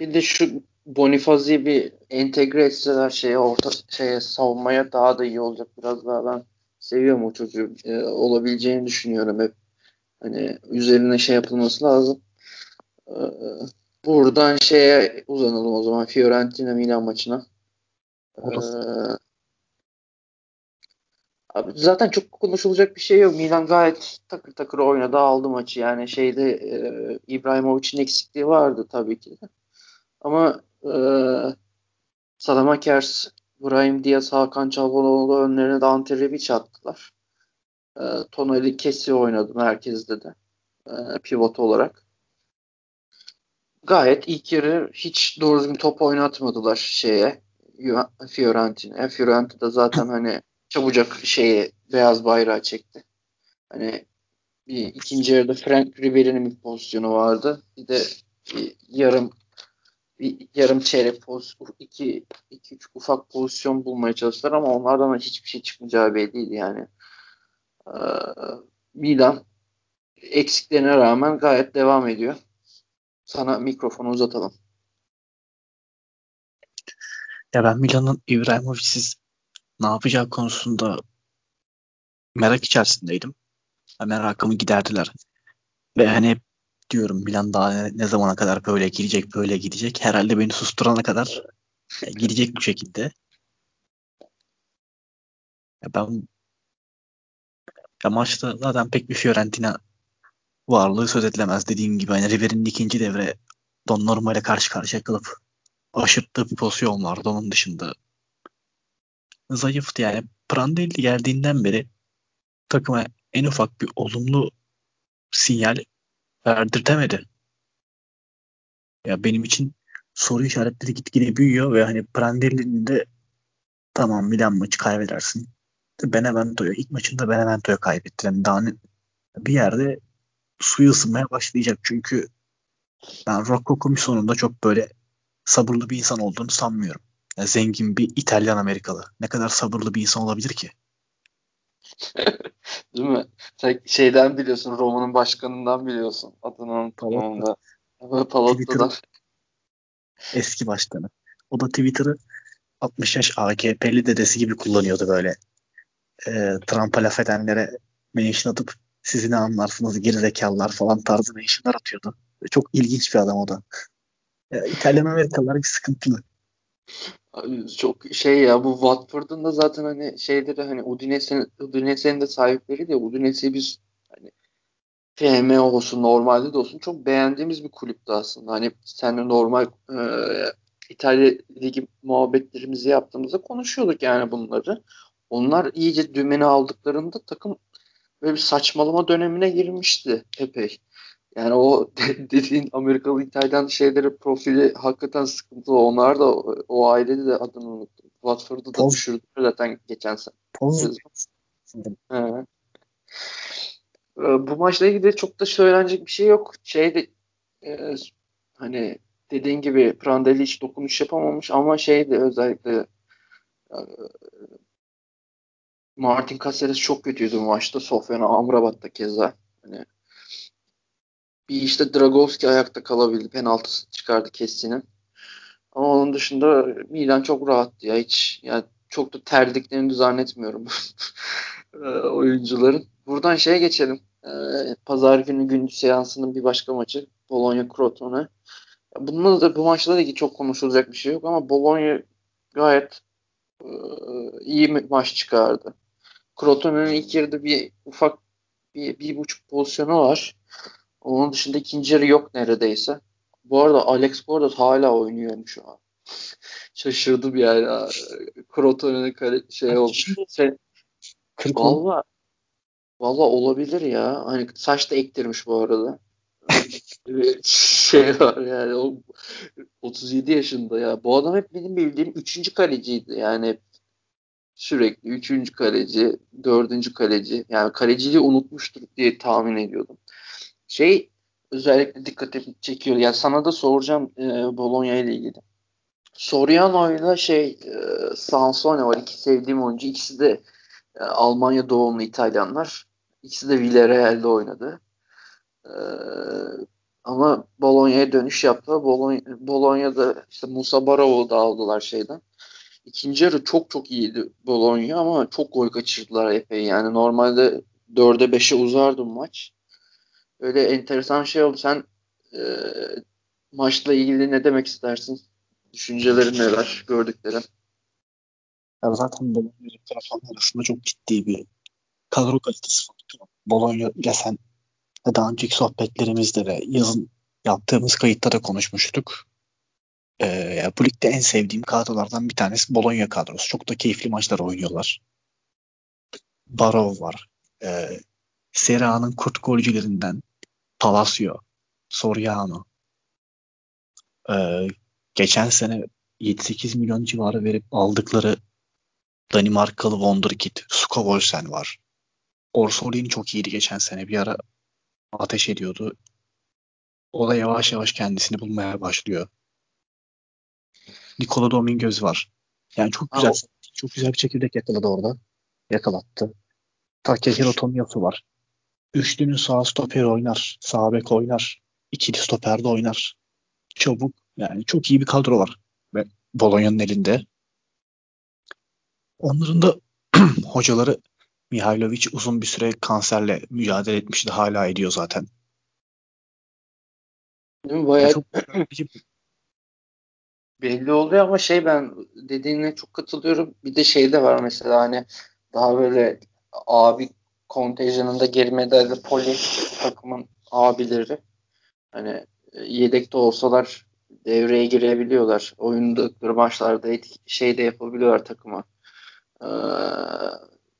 Bir de şu Bonifazi'yi bir entegre etseler şeye orta şeye savunmaya daha da iyi olacak. Biraz daha ben seviyorum o çocuğu. Ee, olabileceğini düşünüyorum hep. Hani üzerine şey yapılması lazım. Ee, buradan şeye uzanalım o zaman Fiorentina Milan maçına. Ee, abi zaten çok konuşulacak bir şey yok. Milan gayet takır takır oynadı aldı maçı. Yani şeyde e, İbrahimovic'in eksikliği vardı tabii ki de. Ama e, Salamakers, Brahim Diaz, Hakan Çalhanoğlu önlerine de Ante Rebic attılar. E, Tonali Kesi oynadı merkezde de. E, pivot olarak. Gayet ilk yarı hiç doğru düzgün top oynatmadılar şeye. Fiorentina. Fiorentina zaten hani çabucak şeye beyaz bayrağı çekti. Hani bir ikinci yarıda Frank Ribery'nin bir pozisyonu vardı. Bir de bir yarım bir yarım çeyrek pozisyon, iki, iki üç ufak pozisyon bulmaya çalıştılar ama onlardan hiçbir şey çıkmayacağı belliydi yani. Ee, Milan eksiklerine rağmen gayet devam ediyor. Sana mikrofonu uzatalım. Ya ben Milan'ın İbrahimovic'siz ne yapacağı konusunda merak içerisindeydim. Merakımı giderdiler. Ve hani diyorum Milan daha ne, zamana kadar böyle gidecek böyle gidecek. Herhalde beni susturana kadar e, gidecek bu şekilde. Ya ben ya maçta zaten pek bir Fiorentina varlığı söz edilemez. Dediğim gibi hani River'in ikinci devre Donnarumma ile karşı karşıya kalıp aşırttığı bir pozisyon vardı. Onun dışında zayıftı yani. Prandelli geldiğinden beri takıma en ufak bir olumlu sinyal verdirtemedi. Ya benim için soru işaretleri gitgide büyüyor ve hani Prandelli'nin de tamam Milan maçı kaybedersin. Benevento'ya ilk maçında Benevento'ya kaybettiren yani daha bir yerde suyu ısınmaya başlayacak çünkü ben Rocco Commission'un çok böyle sabırlı bir insan olduğunu sanmıyorum. Yani zengin bir İtalyan Amerikalı. Ne kadar sabırlı bir insan olabilir ki? Değil mi? Sen şeyden biliyorsun, Roma'nın başkanından biliyorsun. Adını unuttum da. Palotta'dan. Eski başkanı. O da Twitter'ı 60 yaş AKP'li dedesi gibi kullanıyordu böyle. E, Trump'a laf edenlere mention atıp sizi ne anlarsınız gerizekalılar falan tarzı mentionlar atıyordu. Çok ilginç bir adam o da. Ya, İtalyan Amerikalılar bir sıkıntılı. Çok şey ya bu Watford'un da zaten hani şeyleri hani Udinese'nin Udinese'nin de sahipleri de Udinese'yi biz hani FM olsun normalde de olsun çok beğendiğimiz bir kulüptü aslında. Hani seninle normal e, İtalya Ligi muhabbetlerimizi yaptığımızda konuşuyorduk yani bunları. Onlar iyice dümeni aldıklarında takım böyle bir saçmalama dönemine girmişti epey. Yani o dediğin Amerikalı İtalyan şeyleri profili hakikaten sıkıntılı. Onlar da o ailede de adını unuttum. Watford'u da Poz. düşürdü zaten geçen sene. Evet. Bu maçla ilgili çok da söylenecek bir şey yok. Şey de e, hani dediğin gibi Prandelli hiç dokunuş yapamamış ama şey de özellikle e, Martin Caceres çok kötüydü bu maçta. Sofyan Amrabat da keza. Hani bir işte Dragovski ayakta kalabildi. Penaltısı çıkardı Kessi'nin. Ama onun dışında Milan çok rahattı ya. Hiç yani çok da terdiklerini zannetmiyorum e, oyuncuların. Buradan şeye geçelim. Ee, Pazar günü gündüz seansının bir başka maçı. Bologna Crotone. Bununla da bu maçla ilgili çok konuşulacak bir şey yok ama Bologna gayet e, iyi bir maç çıkardı. Crotone'nin ilk yarıda bir ufak bir, bir buçuk pozisyonu var. Onun dışında ikinci yarı yok neredeyse. Bu arada Alex Bordas hala oynuyormuş şu an. Şaşırdım yani. Crotone'nin şey olmuş. Sen, valla valla olabilir ya. Hani saç da ektirmiş bu arada. şey var yani o 37 yaşında ya. Bu adam hep benim bildiğim 3. kaleciydi. Yani sürekli üçüncü kaleci, dördüncü kaleci. Yani kaleciliği unutmuştur diye tahmin ediyordum. Şey özellikle dikkatimi çekiyor. Yani sana da soracağım e, Bologna ile ilgili. Soriano ile şey e, Sansone var. İki sevdiğim oyuncu. İkisi de e, Almanya doğumlu İtalyanlar. İkisi de Villarreal'de oynadı. E, ama Bologna'ya dönüş yaptı. Bologna, Bologna'da işte Musa Barov'u da aldılar şeyden. İkinci yarı çok çok iyiydi Bologna ama çok gol kaçırdılar epey. Yani normalde 4'e 5'e uzardı maç. Öyle enteresan şey oldu. Sen e, maçla ilgili ne demek istersin? Düşüncelerin neler, gördüklerin? Ya zaten Bologna taraftarlar arasında çok ciddi bir kadro kalitesi var. Bologna ile sen daha önceki sohbetlerimizde ve yazın yaptığımız kayıtta da konuşmuştuk. Ee, bu ligde en sevdiğim kadrolardan bir tanesi Bologna kadrosu. Çok da keyifli maçlar oynuyorlar. Barov var. Ee, Serie A'nın kurt golcülerinden Palacio, Soriano. Ee, geçen sene 7-8 milyon civarı verip aldıkları Danimarkalı Wonderkid, Skovolsen var. Orsolini çok iyiydi geçen sene. Bir ara ateş ediyordu. O da yavaş yavaş kendisini bulmaya başlıyor. Nikola Dominguez var. Yani çok güzel ha, çok güzel bir çekirdek yakaladı orada. Yakalattı. Takehiro Tomiyasu var. Üçlünün sağ stoper oynar. Sağ bek oynar. İkili stoperde oynar. Çabuk. Yani çok iyi bir kadro var. Ve Bologna'nın elinde. Onların da hocaları Mihailovic uzun bir süre kanserle mücadele etmişti. Hala ediyor zaten. Değil mi? Bayağı çok belli oluyor ama şey ben dediğine çok katılıyorum. Bir de şey de var mesela hani daha böyle abi kontenjanında geri medalli poli takımın abileri hani yedekte olsalar devreye girebiliyorlar. Oyundaları maçlarda şey de yapabiliyorlar takıma. Ee,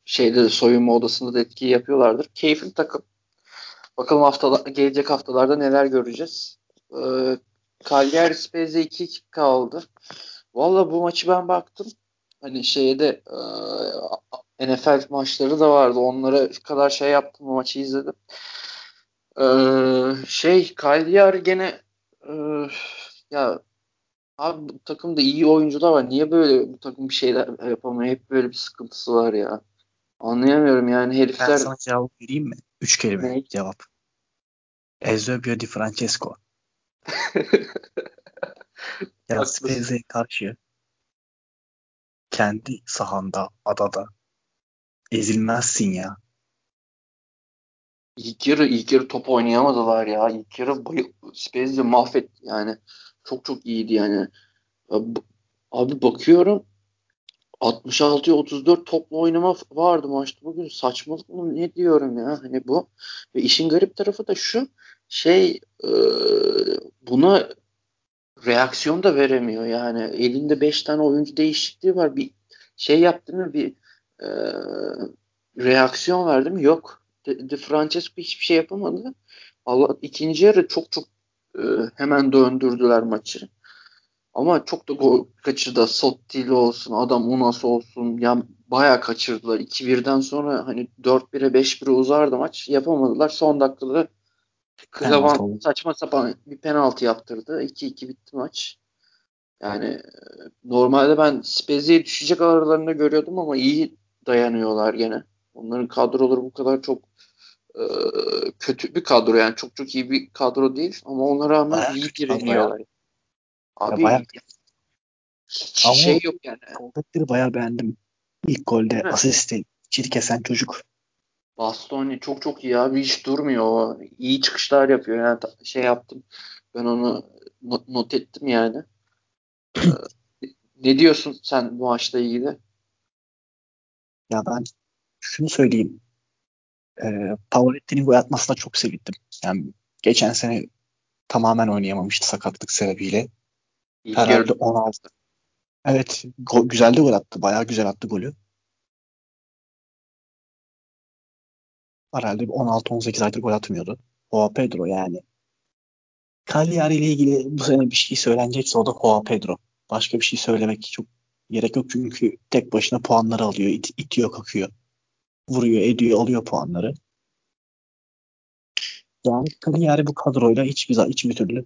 şeyde de soyunma odasında da etki yapıyorlardır. Keyifli takım. Bakalım hafta gelecek haftalarda neler göreceğiz. Ee, Cagliari Spezia 2-2 kaldı. Valla bu maçı ben baktım. Hani şeyde e, NFL maçları da vardı. Onlara kadar şey yaptım. Bu maçı izledim. Ee, şey Cagliari gene e, ya abi bu takımda iyi oyuncular var. Niye böyle bu takım bir şeyler yapamıyor? Hep böyle bir sıkıntısı var ya. Anlayamıyorum yani herifler. Ben sana cevap vereyim mi? Üç kelime ne? cevap. Eusebio Di Francesco. ya Spezia'ya karşı kendi sahanda, adada ezilmezsin ya. İlk yarı, ilk yarı top oynayamadılar ya. İlk yarı bayıl, Spezia mahvetti yani. Çok çok iyiydi yani. Abi bakıyorum 66'ya 34 toplu oynama vardı maçta bugün. Saçmalık mı ne diyorum ya hani bu. Ve işin garip tarafı da şu şey e, buna reaksiyon da veremiyor yani. Elinde 5 tane oyuncu değişikliği var. Bir şey yaptı mı bir e, reaksiyon verdi mi? Yok. De, De Francesco hiçbir şey yapamadı. Allah ikinci yarı çok çok e, hemen döndürdüler maçı. Ama çok da gol kaçırdı. Sottili olsun, adam Unas olsun. Yani bayağı kaçırdılar. 2-1'den sonra hani 4-1'e 5-1'e uzardı maç. Yapamadılar. Son dakikada Klavan saçma sapan bir penaltı yaptırdı. 2-2 bitti maç. Yani e, normalde ben Spezia'yı düşecek aralarında görüyordum ama iyi dayanıyorlar gene. Onların kadroları bu kadar çok e, kötü bir kadro yani çok çok iyi bir kadro değil ama ona rağmen bayağı iyi direniyorlar. Abi ya bayağı... hiç ama şey yok yani. Forvetleri bayağı beğendim. İlk golde evet. asisti çirkesen çocuk. Bastoni çok çok iyi abi hiç durmuyor. İyi çıkışlar yapıyor yani şey yaptım. Ben onu not, not ettim yani. Ee, ne diyorsun sen bu maçla ilgili? Ya ben şunu söyleyeyim. Ee, Pavoletti'nin gol atmasına çok sevindim. Yani geçen sene tamamen oynayamamıştı sakatlık sebebiyle. İlk Herhalde yarı. 16. Evet, go- güzel de gol attı. Bayağı güzel attı golü. Herhalde 16-18 aydır gol atmıyordu. Joao Pedro yani. Cagliari ile ilgili bu sene bir şey söylenecekse o da Joao Pedro. Başka bir şey söylemek çok Gerek yok çünkü tek başına puanları alıyor. It, itiyor kakıyor. Vuruyor ediyor alıyor puanları. Yani kariyeri bu kadroyla hiçbir, hiçbir türlü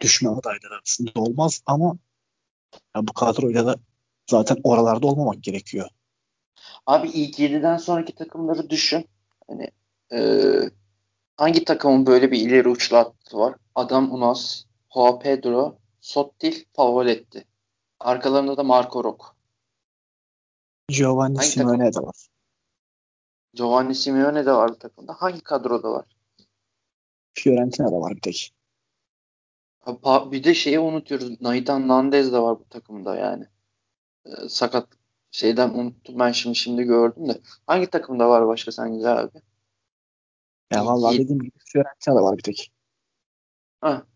düşme adayları arasında olmaz ama ya bu kadroyla da zaten oralarda olmamak gerekiyor. Abi ilk 7'den sonraki takımları düşün. Hani e, hangi takımın böyle bir ileri uçlu hattı var? Adam Unas, Joao Pedro, Sottil, Pavoletti. Arkalarında da Marco Rocco. Giovanni Simeone de var. Giovanni Simeone de var takımda. Hangi kadroda var? Fiorentina'da var bir tek. Bir de şeyi unutuyoruz. Naitan Nandez de var bu takımda yani. Ee, sakat şeyden unuttum ben şimdi şimdi gördüm de. Hangi takımda var başka sence abi? Ya vallahi dediğim gibi Fiorentina'da var bir tek. Ha.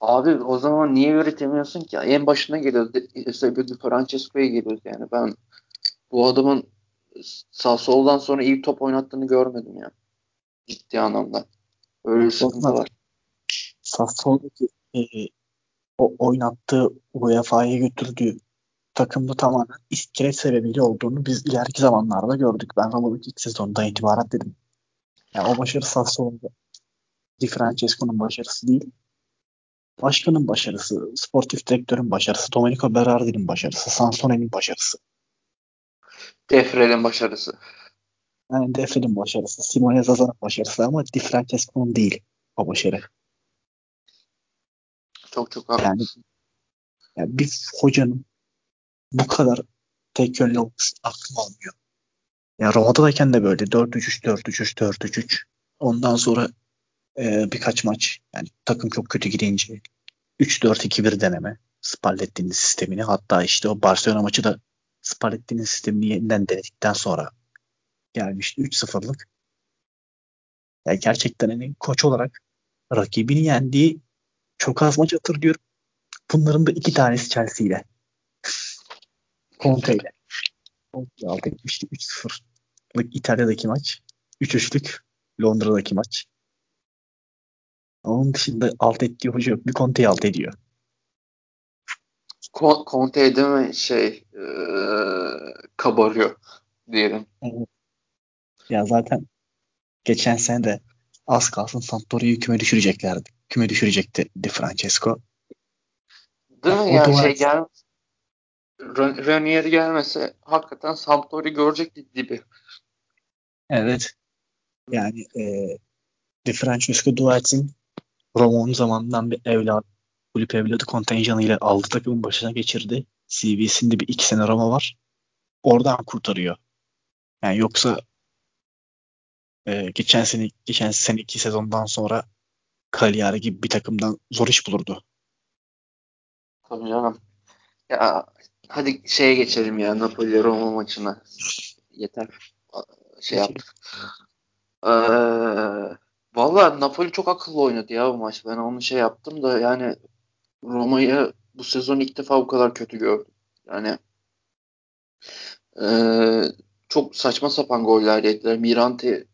Abi o zaman niye üretemiyorsun ki? En başına geliyoruz. Eusebio Francesco'ya geliyoruz yani. Ben bu adamın sağ soldan sonra iyi top oynattığını görmedim ya. Ciddi anlamda. Öyle bir sıkıntı var. Sassuolo'daki e, o oynattığı UEFA'ya götürdüğü takımda tamamen iskelet sebebiyle olduğunu biz ileriki zamanlarda gördük. Ben Roma'daki ilk sezonda itibaren dedim. Yani o başarı Sassuolo'da Di Francesco'nun başarısı değil. Başkanın başarısı, sportif direktörün başarısı, Domenico Berardi'nin başarısı, Sansone'nin başarısı. Defrel'in başarısı. Yani Defrel'in başarısı, Simone Zaza'nın başarısı ama Di Francesco'nun değil o başarı. Çok çok haklısın. Yani, yani bir hocanın bu kadar tek yönlü olması aklım almıyor. Yani Roma'dayken de böyle 4-3-3, 4-3-3, 4-3-3. Ondan sonra e, birkaç maç yani takım çok kötü gidince 3-4-2-1 deneme Spalletti'nin sistemini. Hatta işte o Barcelona maçı da Spalletti'nin sistemini yeniden denedikten sonra gelmişti 3-0'lık. Yani gerçekten hani koç olarak rakibini yendiği çok az maç hatırlıyorum. Bunların da iki tanesi Chelsea ile. Conte ile. Conte alt etmişti 3-0'lık İtalya'daki maç. 3-3'lük Londra'daki maç. Onun dışında alt ettiği hoca yok. Bir Conte'yi alt ediyor. Conte değil mi şey ee, kabarıyor diyelim. Evet. Ya zaten geçen sene de az kalsın Sampdoria'yı küme düşüreceklerdi. Küme düşürecekti Di Francesco. Değil ya, mi? Yani şey gel Ranier gelmese hakikaten Sampdoria görecekti dibi. Evet. Yani e, Di Francesco dua etsin Roma'nın zamanından bir evlat, kulüp evladı kontenjanı ile aldı takımın başına geçirdi. CV'sinde bir iki sene Roma var. Oradan kurtarıyor. Yani yoksa e, geçen sene geçen sene iki sezondan sonra Cagliari gibi bir takımdan zor iş bulurdu. Tabii canım. Ya hadi şeye geçelim ya Napoli Roma maçına. Yeter. Şey yaptık. Ee, Valla Napoli çok akıllı oynadı ya bu maç. Ben onu şey yaptım da yani Roma'yı bu sezon ilk defa bu kadar kötü gördüm. Yani e, çok saçma sapan goller yediler. Mirante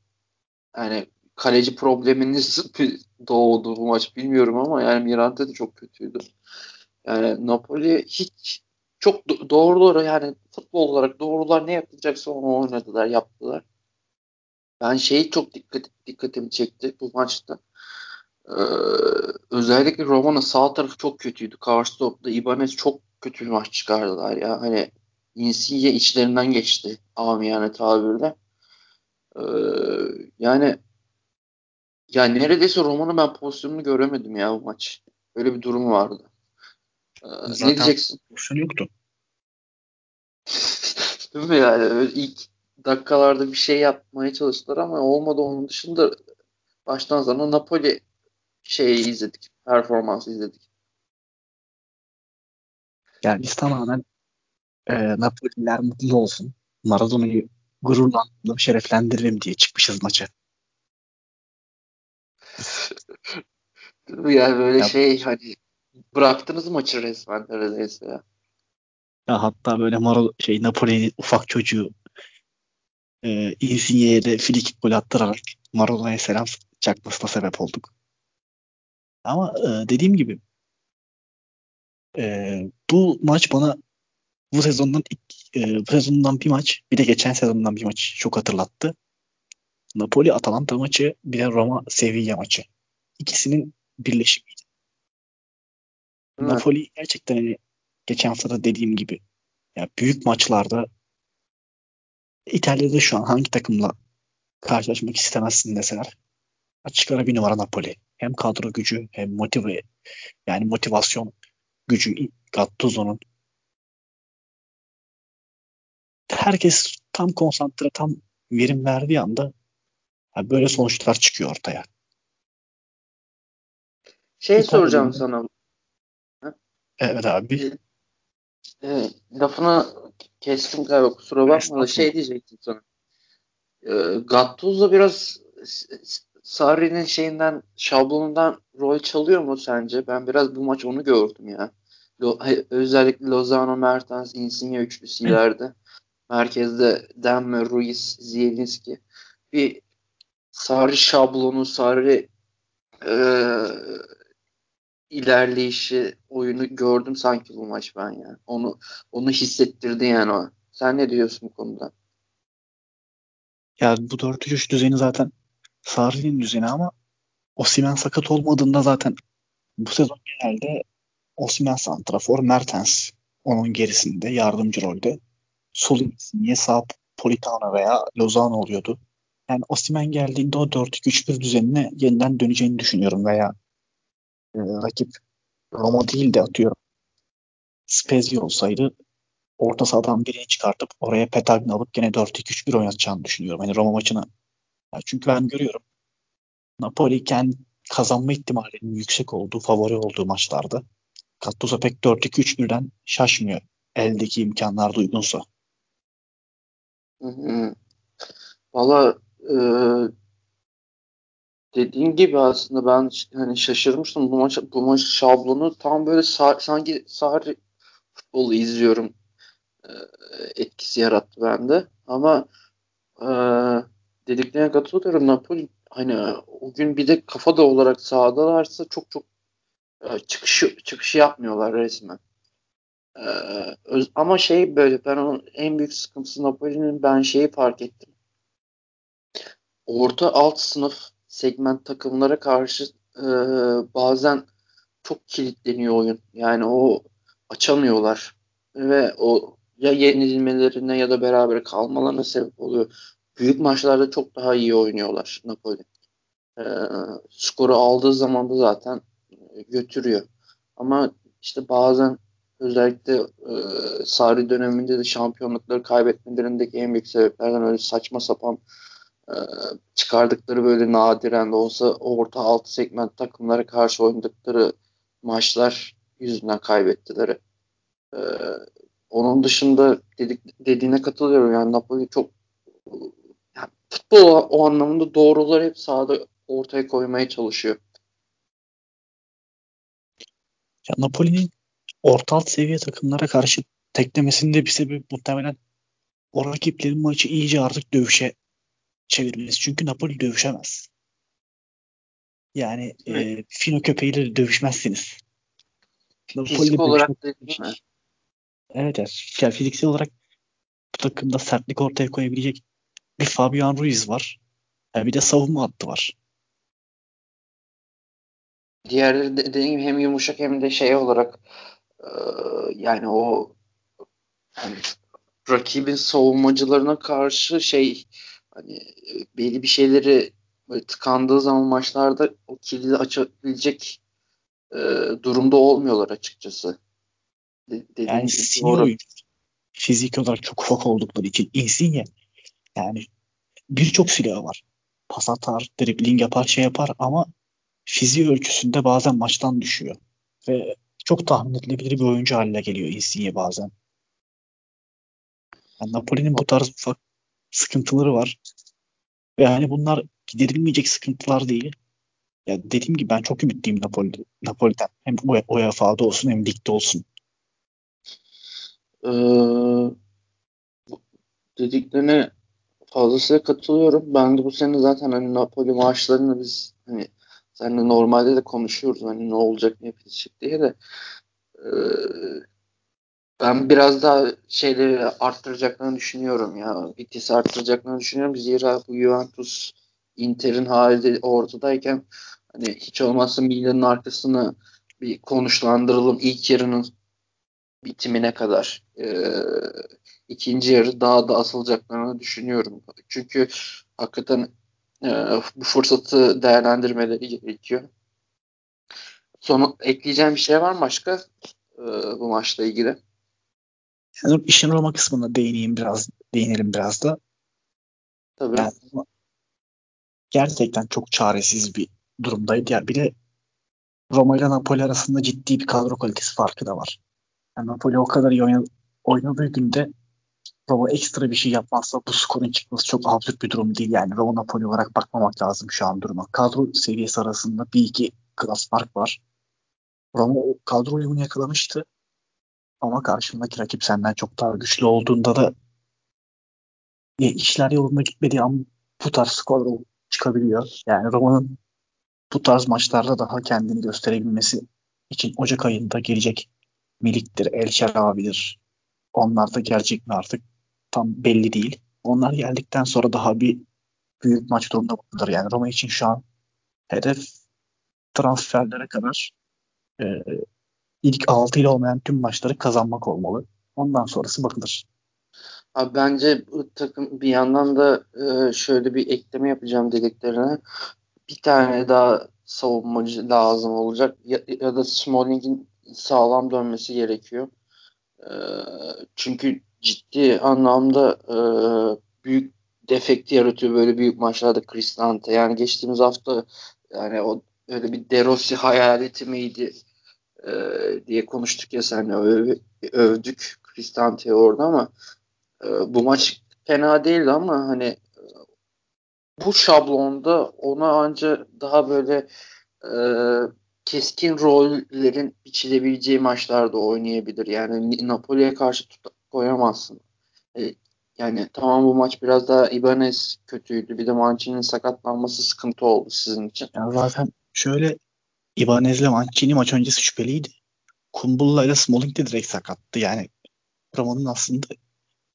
yani kaleci probleminiz doğdu bu maç bilmiyorum ama yani Mirante de çok kötüydü. Yani Napoli hiç çok do- doğru doğru yani futbol olarak doğrular ne yapılacaksa onu oynadılar, yaptılar. Ben şeyi çok dikkat, dikkatimi çekti bu maçta. Ee, özellikle Roma'nın sağ tarafı çok kötüydü. Karstop'ta Ibanez çok kötü bir maç çıkardılar ya. Hani Insigne içlerinden geçti amiyane tabirle. Ee, yani yani neredeyse Roma'nın ben pozisyonunu göremedim ya bu maç. Öyle bir durum vardı. Ee, Zaten ne diyeceksin? Pozisyon yoktu. Değil mi yani? Öyle ilk dakikalarda bir şey yapmaya çalıştılar ama olmadı onun dışında baştan sona Napoli şeyi izledik. Performansı izledik. Yani biz tamamen e, Napoli'ler mutlu olsun. Maradona'yı gururlandıralım, şereflendirelim diye çıkmışız maça. yani böyle ya, şey hani bıraktınız maçı resmen neredeyse ya. Ya hatta böyle Maro şey Napoli'nin ufak çocuğu e, Insigne'ye de frikik gol attırarak Maradona'ya selam çakmasına sebep olduk. Ama e, dediğim gibi e, bu maç bana bu sezondan e, bu sezondan bir maç bir de geçen sezondan bir maç çok hatırlattı. Napoli Atalanta maçı bir de Roma Sevilla maçı. İkisinin birleşimiydi. Evet. Napoli gerçekten hani geçen hafta da dediğim gibi ya büyük maçlarda İtalya'da şu an hangi takımla karşılaşmak istemezsin deseler açık ara bir numara Napoli. Hem kadro gücü hem motive yani motivasyon gücü Gattuso'nun herkes tam konsantre tam verim verdiği anda yani böyle sonuçlar çıkıyor ortaya. Şey İtalya'da soracağım sana. Evet abi. E, e, lafını kestim galiba kusura bakma da şey diyecektim sana. E, Gattuso biraz Sarri'nin şeyinden şablonundan rol çalıyor mu sence? Ben biraz bu maç onu gördüm ya. Lo, özellikle Lozano, Mertens, Insigne üçlüsü ileride. Merkezde Demme, Ruiz, Zielinski. Bir Sarri şablonu, Sarri e, ilerleyişi, oyunu gördüm sanki bu maç ben ya. Onu onu hissettirdi yani o. Sen ne diyorsun bu konuda? Ya bu 4-3 düzeni zaten Sarri'nin düzeni ama Osimhen sakat olmadığında zaten bu sezon genelde Osimhen santrafor, Mertens onun gerisinde yardımcı rolde. Sol niye sağ Politano veya Lozano oluyordu. Yani Osimhen geldiğinde o 4-2-3-1 düzenine yeniden döneceğini düşünüyorum veya e, rakip Roma değil de atıyorum Spezia olsaydı orta sahadan birini çıkartıp oraya Petagni alıp gene 4-2-3-1 oynatacağını düşünüyorum. Hani Roma maçına. Çünkü ben görüyorum Napoli kendi kazanma ihtimalinin yüksek olduğu, favori olduğu maçlarda Gattuso pek 4-2-3-1'den şaşmıyor. Eldeki imkanlar da uygunsa. Valla e, dediğin gibi aslında ben hani şaşırmıştım bu maç bu maç şablonu tam böyle sağ, sanki Sarri futbolu izliyorum e, etkisi yarattı bende ama e, dediklerine katılıyorum Napoli hani o gün bir de kafa da olarak sahadalarsa çok çok e, çıkışı çıkışı yapmıyorlar resmen. E, öz, ama şey böyle ben onun en büyük sıkıntısı Napoli'nin ben şeyi fark ettim. Orta alt sınıf segment takımlara karşı e, bazen çok kilitleniyor oyun. Yani o açamıyorlar ve o ya yenilmelerine ya da beraber kalmalarına sebep oluyor. Büyük maçlarda çok daha iyi oynuyorlar Napoli. E, skoru aldığı zaman da zaten götürüyor. Ama işte bazen özellikle e, Sarri döneminde de şampiyonlukları kaybetmelerindeki en büyük sebeplerden öyle saçma sapan e, çıkardıkları böyle nadiren de olsa orta alt segment takımlara karşı oynadıkları maçlar yüzünden kaybettiler. E, onun dışında dedik, dediğine katılıyorum yani Napoli çok yani futbol o anlamda doğruları hep sahada ortaya koymaya çalışıyor. Ya Napoli'nin orta alt seviye takımlara karşı teklemesinin de bir sebebi muhtemelen o rakiplerin maçı iyice artık dövüşe çevirmesi. Çünkü Napoli dövüşemez. Yani e, Fino köpeğiyle dövüşmezsiniz. Fizik olarak? Evet, evet. Yani fiziksel olarak bu takımda sertlik ortaya koyabilecek bir Fabian Ruiz var. Yani bir de savunma hattı var. Diğerleri de, dediğim gibi hem yumuşak hem de şey olarak e, yani o yani rakibin savunmacılarına karşı şey hani belli bir şeyleri böyle tıkandığı zaman maçlarda o kilidi açabilecek e, durumda olmuyorlar açıkçası. De, yani doğru. Fizik olarak çok ufak oldukları için Insigne yani birçok silahı var. Pas atar, dribbling yapar, şey yapar ama fiziği ölçüsünde bazen maçtan düşüyor. Ve çok tahmin edilebilir bir oyuncu haline geliyor Insigne bazen. Yani Napoli'nin bu tarz ufak sıkıntıları var. Yani bunlar giderilmeyecek sıkıntılar değil. Ya dediğim gibi ben çok ümitliyim Napoli, Napoli'den. Hem UEFA'da olsun hem ligde olsun. Ee, dediklerine fazlasıyla katılıyorum. Ben de bu sene zaten hani Napoli maçlarını biz hani seninle normalde de konuşuyoruz hani ne olacak ne bitecek diye de ee, Ben biraz daha şeyleri arttıracaklarını düşünüyorum ya. Vitesi arttıracaklarını düşünüyorum. Zira bu Juventus Inter'in hali ortadayken hani hiç olmazsa Milan'ın arkasını bir konuşlandıralım ilk yarının bitimine kadar. Ee, ikinci yarı daha da asılacaklarını düşünüyorum. Çünkü hakikaten e, bu fırsatı değerlendirmeleri gerekiyor. Son ekleyeceğim bir şey var mı başka e, bu maçla ilgili? Yani işin Roma kısmına değineyim biraz, değinelim biraz da. Tabii. Yani, gerçekten çok çaresiz bir durumdaydı. Ya bir de Roma ile Napoli arasında ciddi bir kadro kalitesi farkı da var. Yani Napoli o kadar iyi oynadı, oynadığı günde Roma ekstra bir şey yapmazsa bu skorun çıkması çok absürt bir durum değil. Yani Roma Napoli olarak bakmamak lazım şu an duruma. Kadro seviyesi arasında bir iki klas fark var. Roma o kadro uyumunu yakalamıştı. Ama karşındaki rakip senden çok daha güçlü olduğunda da e, işler yolunda gitmediği an bu tarz skor çıkabiliyor. Yani Roma'nın bu tarz maçlarda daha kendini gösterebilmesi için Ocak ayında gelecek Milik'tir, El Şerabi'dir. Onlar da gelecek mi artık tam belli değil. Onlar geldikten sonra daha bir büyük maç durumunda bulunur. Yani Roma için şu an hedef transferlere kadar e, ilk 6 ile olmayan tüm maçları kazanmak olmalı. Ondan sonrası bakılır. Abi bence bu takım bir yandan da e, şöyle bir ekleme yapacağım dediklerine. Bir tane daha savunmacı lazım olacak ya, ya da Smalling'in sağlam dönmesi gerekiyor. E, çünkü ciddi anlamda e, büyük defekti yaratıyor böyle büyük maçlarda Cristante. Yani geçtiğimiz hafta yani o öyle bir De Rossi hayaleti miydi e, diye konuştuk ya sen öv, övdük Cristante'yi orada ama e, bu maç fena değildi ama hani e, bu şablonda ona anca daha böyle e, keskin rollerin biçilebileceği maçlarda oynayabilir. Yani Napoli'ye karşı tut koyamazsın. E, yani tamam bu maç biraz daha Ibanez kötüydü. Bir de Mancini'nin sakatlanması sıkıntı oldu sizin için. Ya zaten şöyle Ibanez'le Mancini maç öncesi şüpheliydi. Kumbulla ile Smalling de direkt sakattı. Yani Roma'nın aslında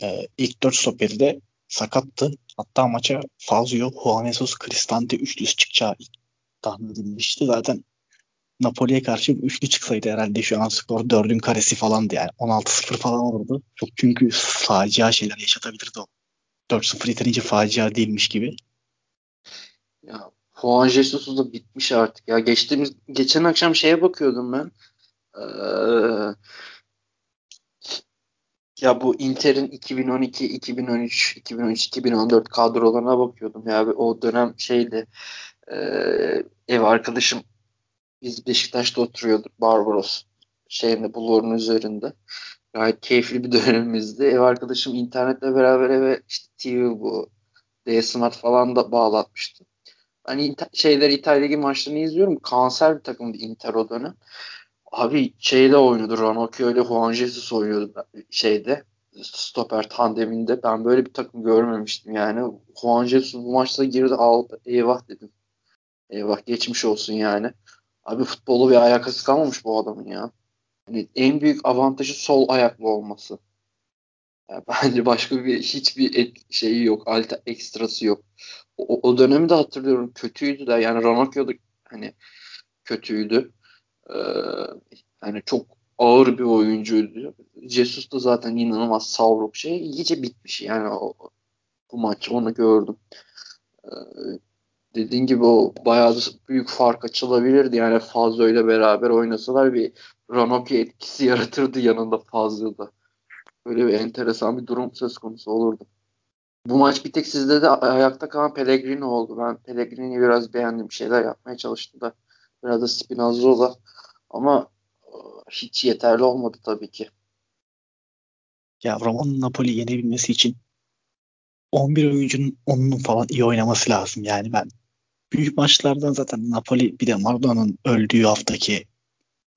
e, ilk dört stoperi de sakattı. Hatta maça Fazio, Juan Jesus, Cristante üçlüsü çıkacağı tahmin edilmişti. Zaten Napoli'ye karşı üçlü çıksaydı herhalde şu an skor dördün karesi falandı yani. 16-0 falan olurdu. Çok çünkü facia şeyler yaşatabilirdi o. 4-0 yeterince facia değilmiş gibi. Ya Juan Jesus da bitmiş artık ya. Geçtiğimiz geçen akşam şeye bakıyordum ben. Ee, ya bu Inter'in 2012, 2013, 2013, 2014 kadrolarına bakıyordum ya. O dönem şeydi. E, ev arkadaşım biz Beşiktaş'ta oturuyorduk Barbaros şeyinde bulvarın üzerinde. Gayet keyifli bir dönemimizdi. Ev arkadaşım internetle beraber eve işte TV bu D-Smart falan da bağlatmıştı. Hani şeyler İtalya Ligi maçlarını izliyorum. Kanser bir takımdı Inter o dönem. Abi şeyde oynuyordu. Ranocchio ile Juan Jesus oynuyordu şeyde. Stoper tandeminde. Ben böyle bir takım görmemiştim yani. Juan Jesus bu maçta girdi aldı. Eyvah dedim. Eyvah geçmiş olsun yani. Abi futbolu bir alakası kalmamış bu adamın ya. Yani en büyük avantajı sol ayaklı olması. Yani bence başka bir hiçbir et, şeyi yok. Alta ekstrası yok. O, o dönemi de hatırlıyorum. Kötüydü de yani Ranocchio da hani kötüydü. Ee, yani çok ağır bir oyuncuydu. Jesus da zaten inanılmaz savruk şey. İyice bitmiş yani o, bu maç onu gördüm. Ee, dediğin gibi o bayağı da büyük fark açılabilirdi. Yani Fazlo ile beraber oynasalar bir Ranocchio etkisi yaratırdı yanında Fazlo'da. Böyle bir enteresan bir durum söz konusu olurdu. Bu maç bir tek sizde de ayakta kalan Pellegrini oldu. Ben Pellegrini'yi biraz beğendim. Şeyler yapmaya çalıştım da. Biraz da Spinazzola. Ama e, hiç yeterli olmadı tabii ki. Ya Roma'nın Napoli yenebilmesi için 11 oyuncunun onun falan iyi oynaması lazım. Yani ben büyük maçlardan zaten Napoli bir de Maradona'nın öldüğü haftaki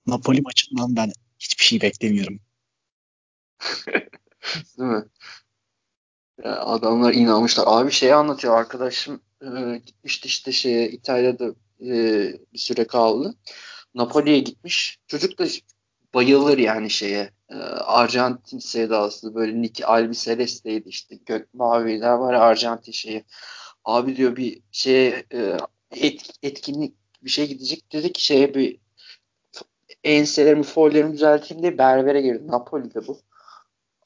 Napoli maçından ben hiçbir şey beklemiyorum. Değil mi? Ya adamlar inanmışlar. Abi şey anlatıyor arkadaşım e, gitmişti işte şeye İtalya'da e, bir süre kaldı. Napoli'ye gitmiş. Çocuk da bayılır yani şeye. E, Arjantin sevdalısı böyle Nick Albiceleste'ydi işte. Gök maviler var Arjantin şeyi. Abi diyor bir şey e, et, etkinlik bir şey gidecek dedik şeye bir enselerimi follerimi düzelteyim diye berbere girdim. Napoli'de bu.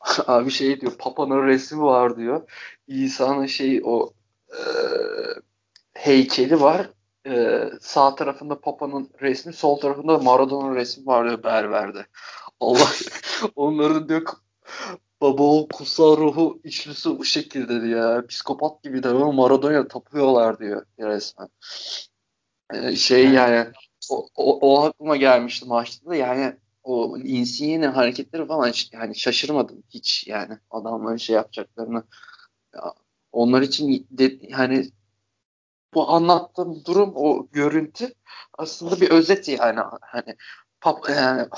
Abi şey diyor Papa'nın resmi var diyor. İsa'nın şey o e, heykeli var. E, sağ tarafında Papa'nın resmi, sol tarafında Maradona'nın resmi var diyor berberde. Allah onların diyor baba o kutsal ruhu üçlüsü bu şekilde diyor. Psikopat gibi de Maradona'ya tapıyorlar diyor resmen. Ee, şey yani o, o, o aklıma gelmişti maçta da yani o Insigne'nin hareketleri falan yani şaşırmadım hiç yani adamların şey yapacaklarını. Ya, onlar için de, yani bu anlattığım durum o görüntü aslında bir özet yani hani Pap, yani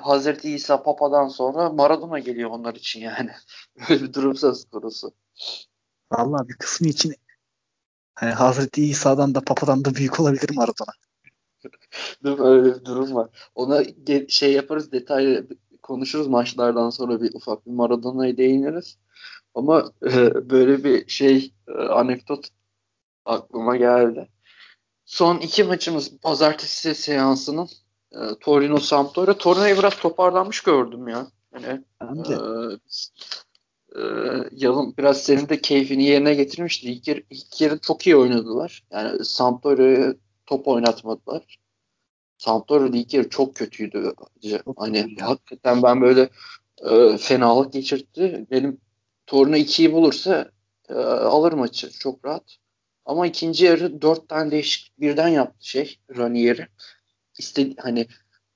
Hazreti İsa Papa'dan sonra Maradona geliyor onlar için yani. Öyle bir durum söz konusu. Vallahi bir kısmı için hani Hazreti İsa'dan da Papa'dan da büyük olabilir Maradona. Değil mi? Öyle bir durum var. Ona şey yaparız detaylı konuşuruz maçlardan sonra bir ufak bir Maradona'ya değiniriz. Ama e, böyle bir şey e, anekdot aklıma geldi. Son iki maçımız pazartesi seansının e, Torino Sampdoria. Torino'yu biraz toparlanmış gördüm ya. Yani, ben de. E, e, Yalın biraz senin de keyfini yerine getirmişti. İlk, yer, ilk yarı çok iyi oynadılar. Yani Sampdoria'ya top oynatmadılar. Sampdoria ilk yarı çok kötüydü. Hani hakikaten ben böyle e, fenalık geçirtti. Benim Torino 2'yi bulursa e, alır maçı çok rahat. Ama ikinci yarı dört tane değişik birden yaptı şey Ranieri. İstedi hani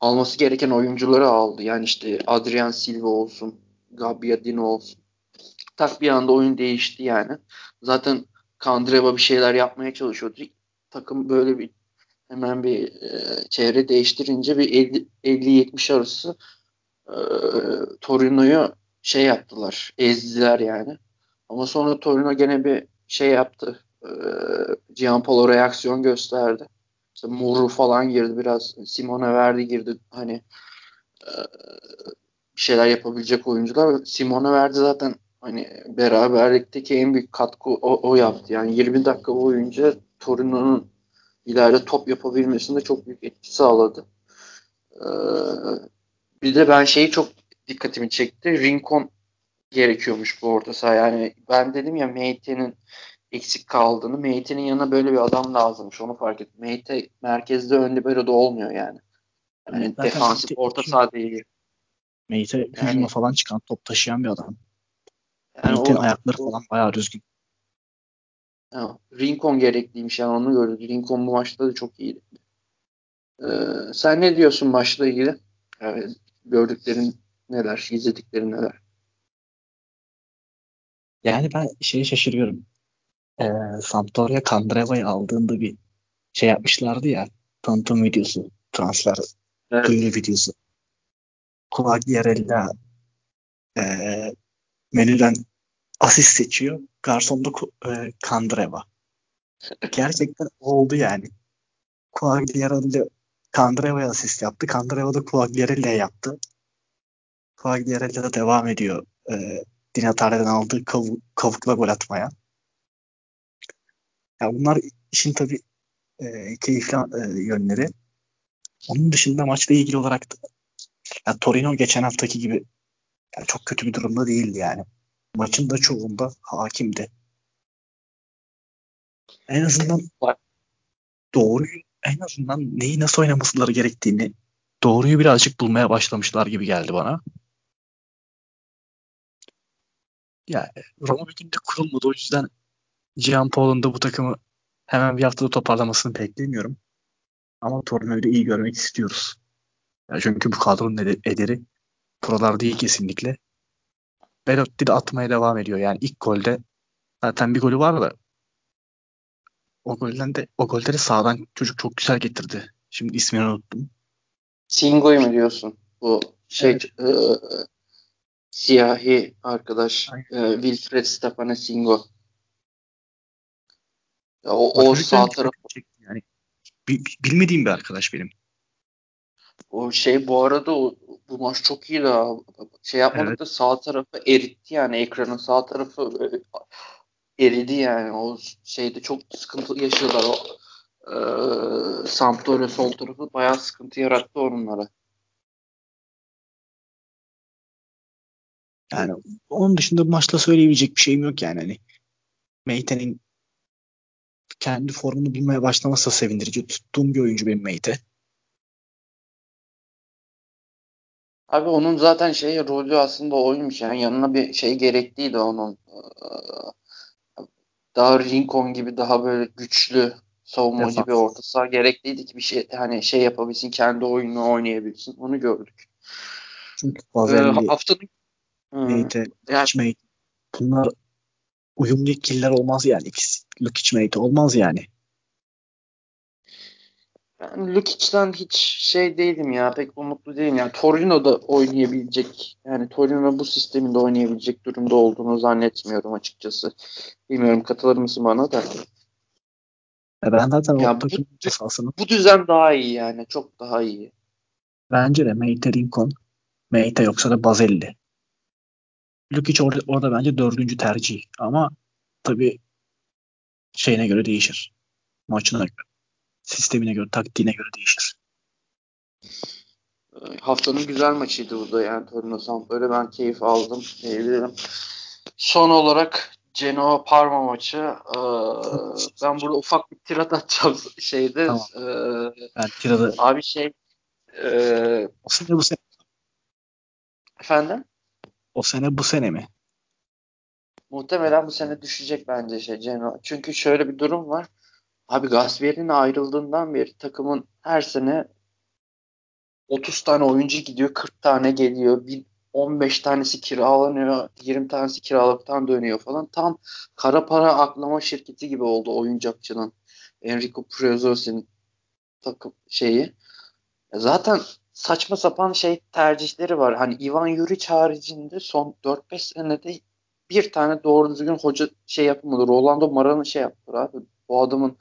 alması gereken oyuncuları aldı. Yani işte Adrian Silva olsun, Gabbiadini olsun. Tak bir anda oyun değişti yani. Zaten Kandreva bir şeyler yapmaya çalışıyordu. Takım böyle bir hemen bir e, çevre değiştirince bir 50-70 arası e, Torino'yu şey yaptılar. Ezdiler yani. Ama sonra Torino gene bir şey yaptı. E, Gianpolo reaksiyon gösterdi. İşte Muru falan girdi biraz. Simone Verdi girdi. Hani e, şeyler yapabilecek oyuncular. Simone Verdi zaten hani beraberlikteki en büyük katkı o, o yaptı. Yani 20 dakika boyunca Torino'nun ileride top yapabilmesinde çok büyük etki sağladı. Ee, bir de ben şeyi çok dikkatimi çekti. Rincon gerekiyormuş bu orta saha. Yani ben dedim ya Meite'nin eksik kaldığını. Meite'nin yanına böyle bir adam lazımmış. Onu fark ettim. Meite merkezde önde böyle de olmuyor yani. Yani Zaten defansif Meite, orta saha değil. Meite yani, hücuma falan çıkan top taşıyan bir adam. Yani Meite'nin ayakları falan bayağı düzgün. Ya, Rincon gerekliymiş yani onu gördük. Rincon bu maçta da çok iyiydi. Ee, sen ne diyorsun maçla ilgili? Yani gördüklerin neler, izlediklerin neler? Yani ben şeye şaşırıyorum. Ee, Sampdoria Kandreva'yı aldığında bir şey yapmışlardı ya tanıtım videosu, transfer evet. duyuru videosu. Quagliarella e, menüden asist seçiyor. Garsonda e, Kandreva. Gerçekten oldu yani. Quagliarella Kandreva'ya asist yaptı. Kandreva da Quagliarella'ya yaptı. Quagliarella da devam ediyor. E, Dinatare'den aldığı kav kavukla gol atmaya. Ya bunlar işin tabii e, keyifli e, yönleri. Onun dışında maçla ilgili olarak da ya Torino geçen haftaki gibi yani çok kötü bir durumda değildi yani. Maçın da çoğunda hakimdi. En azından doğruyu en azından neyi nasıl oynamasıları gerektiğini doğruyu birazcık bulmaya başlamışlar gibi geldi bana. Yani Roma bir günde kurulmadı. O yüzden Gianpaolo'nun da bu takımı hemen bir haftada toparlamasını beklemiyorum. Ama Torino'yu da iyi görmek istiyoruz. Yani çünkü bu kadronun ederi buralar değil kesinlikle. Belotti de atmaya devam ediyor. Yani ilk golde zaten bir golü var da o golden de o golleri sağdan çocuk çok güzel getirdi. Şimdi ismini unuttum. Singo'yu mu diyorsun? Bu şey evet. e, siyahi arkadaş e, Wilfred Stefane Singo. Ya, o, o sağ taraf yani bilmediğim bir arkadaş benim. O şey bu arada o, bu maç çok iyi daha. Şey yapmadık Evet. da sağ tarafı eritti yani ekranın sağ tarafı e, eridi yani. O şeyde çok sıkıntı yaşıyorlar o e, Sampdoria sol tarafı bayağı sıkıntı yarattı onlara. Yani onun dışında bu maçta söyleyebilecek bir şeyim yok yani. Hani Meite'nin kendi formunu bulmaya başlaması da sevindirici. Tuttuğum bir oyuncu benim Meite. Abi onun zaten şey rolü aslında oymuş yani yanına bir şey gerekliydi onun. Ee, Daha Rincon gibi daha böyle güçlü savunmacı bir Defans. orta saha gerekliydi ki bir şey hani şey yapabilsin kendi oyununu oynayabilsin. Onu gördük. Çünkü Ee, Bazelli, haftanın Meite, yani bunlar uyumlu ikililer olmaz yani. İkisi Lukic, Meite olmaz yani. Ben Lukic'ten hiç şey değilim ya pek umutlu değilim. Yani Torino'da oynayabilecek yani Torino bu sisteminde oynayabilecek durumda olduğunu zannetmiyorum açıkçası. Bilmiyorum katılır mısın bana da. Ve ben zaten Ya bu, sahasını bu düzen daha iyi yani. Çok daha iyi. bence de Meite, Rincon, Meite yoksa da Bazelli. Lukic orada, orada bence dördüncü tercih. Ama tabii şeyine göre değişir. Maçına göre. Sistemine göre, taktiğine göre değişir. Ee, Haftanın güzel maçıydı bu da yani Torino Sampdoria. Ben keyif aldım diyebilirim. Son olarak Genoa Parma maçı. Ee, ben burada ufak bir tirat atacağım şeyde. Tamam. Ee, Ben Tira'da abi şey e, o sene bu sene, efendim o sene bu sene mi? muhtemelen bu sene düşecek bence şey Genoa. Çünkü şöyle bir durum var. Abi Gasperini'nin ayrıldığından beri takımın her sene 30 tane oyuncu gidiyor, 40 tane geliyor. Bir 15 tanesi kiralanıyor, 20 tanesi kiralıktan dönüyor falan. Tam kara para aklama şirketi gibi oldu oyuncakçının. Enrico Prezzosi'nin takım şeyi. Zaten saçma sapan şey tercihleri var. Hani Ivan Juric haricinde son 4-5 senede bir tane doğru düzgün hoca şey yapmadı. Rolando Maran'ı şey yaptı abi. Bu adamın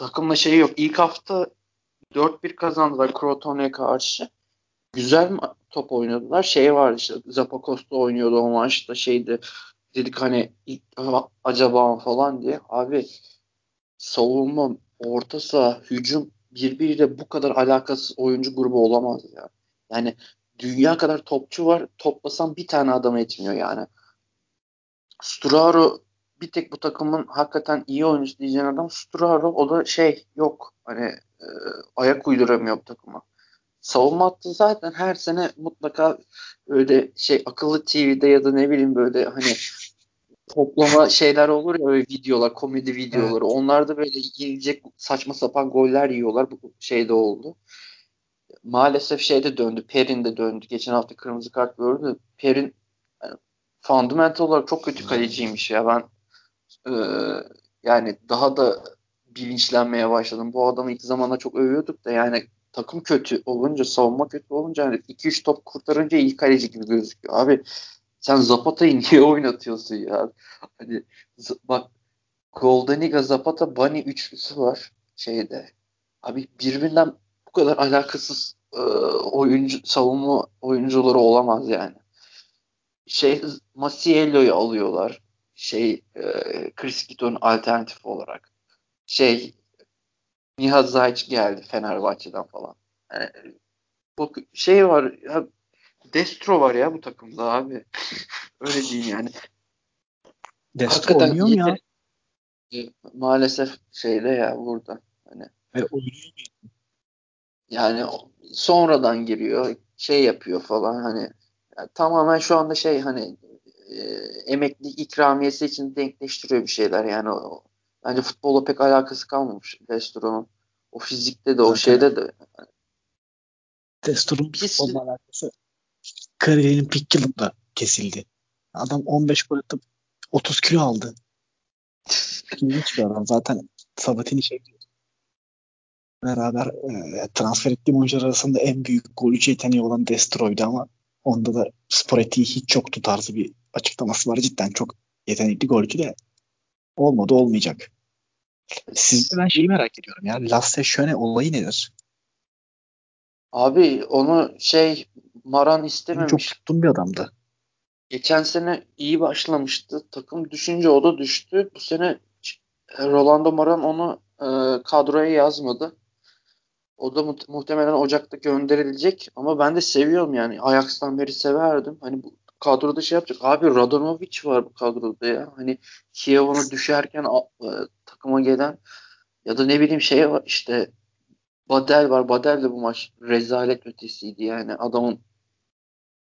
takımla şeyi yok. İlk hafta 4-1 kazandılar Crotone'ye karşı. Güzel top oynadılar. Şey vardı işte Zapacosta oynuyordu o maçta şeydi. Dedik hani acaba falan diye. Abi savunma, orta saha, hücum birbiriyle bu kadar alakasız oyuncu grubu olamaz ya. Yani dünya kadar topçu var. Toplasan bir tane adam etmiyor yani. Sturaro bir tek bu takımın hakikaten iyi oyuncusu diyeceğin adam Sturaro. O da şey yok. Hani e, ayak uyduramıyor bu takıma. Savunma hattı zaten her sene mutlaka öyle şey akıllı TV'de ya da ne bileyim böyle hani toplama şeyler olur ya böyle videolar, komedi videoları. Evet. Onlar da böyle yiyecek saçma sapan goller yiyorlar. Bu şeyde oldu. Maalesef şeyde döndü. Perin de döndü. Geçen hafta kırmızı kart gördü. Perin yani, fundamental olarak çok kötü kaleciymiş ya. Ben e, yani daha da bilinçlenmeye başladım. Bu adamı ilk zamanda çok övüyorduk da yani takım kötü olunca, savunma kötü olunca hani 2-3 top kurtarınca iyi kaleci gibi gözüküyor. Abi sen Zapata'yı niye oynatıyorsun ya? Hani bak Goldeniga, Zapata, Bani üçlüsü var şeyde. Abi birbirinden bu kadar alakasız e, oyuncu savunma oyuncuları olamaz yani. Şey Masiello'yu alıyorlar. Şey e, Chris Gito'nun alternatif olarak. Şey Nihat Zayç geldi Fenerbahçe'den falan. Yani, bu şey var ya Destro var ya bu takımda abi. Öyle diyeyim yani. Destro Hakikaten oynuyor mu ya? yeter- maalesef şeyde ya burada. Hani Ve oynuyor mu? yani sonradan giriyor, şey yapıyor falan hani yani tamamen şu anda şey hani e, emekli ikramiyesi için denkleştiriyor bir şeyler yani o, bence futbola pek alakası kalmamış Destro'nun. O fizikte de o Zaten şeyde de Destro'nun pis futbolla alakası kariyerinin pik yılında kesildi. Adam 15 gol atıp 30 kilo aldı. İlginç bir adam. Zaten Sabatini şey diyor. Beraber e, transfer ettiğim oyuncular arasında en büyük golcü yeteneği olan Destro'ydu ama onda da spor etiği hiç yoktu tarzı bir açıklaması var. Cidden çok yetenekli golcü de olmadı olmayacak. Sizde ben şeyi merak ediyorum ya. Lasse Schöne olayı nedir? Abi onu şey Maran istememiş. Çok tuttuğum bir adamdı. Geçen sene iyi başlamıştı. Takım düşünce o da düştü. Bu sene Rolando Maran onu e, kadroya yazmadı. O da mu- muhtemelen Ocak'ta gönderilecek ama ben de seviyorum yani. Ajax'tan beri severdim. Hani bu kadroda şey yapacak. Abi Radanovic var bu kadroda ya. Hani Kiev'onu düşerken e, takıma gelen ya da ne bileyim şey var işte Badel var. Badel de bu maç rezalet ötesiydi yani. Adamın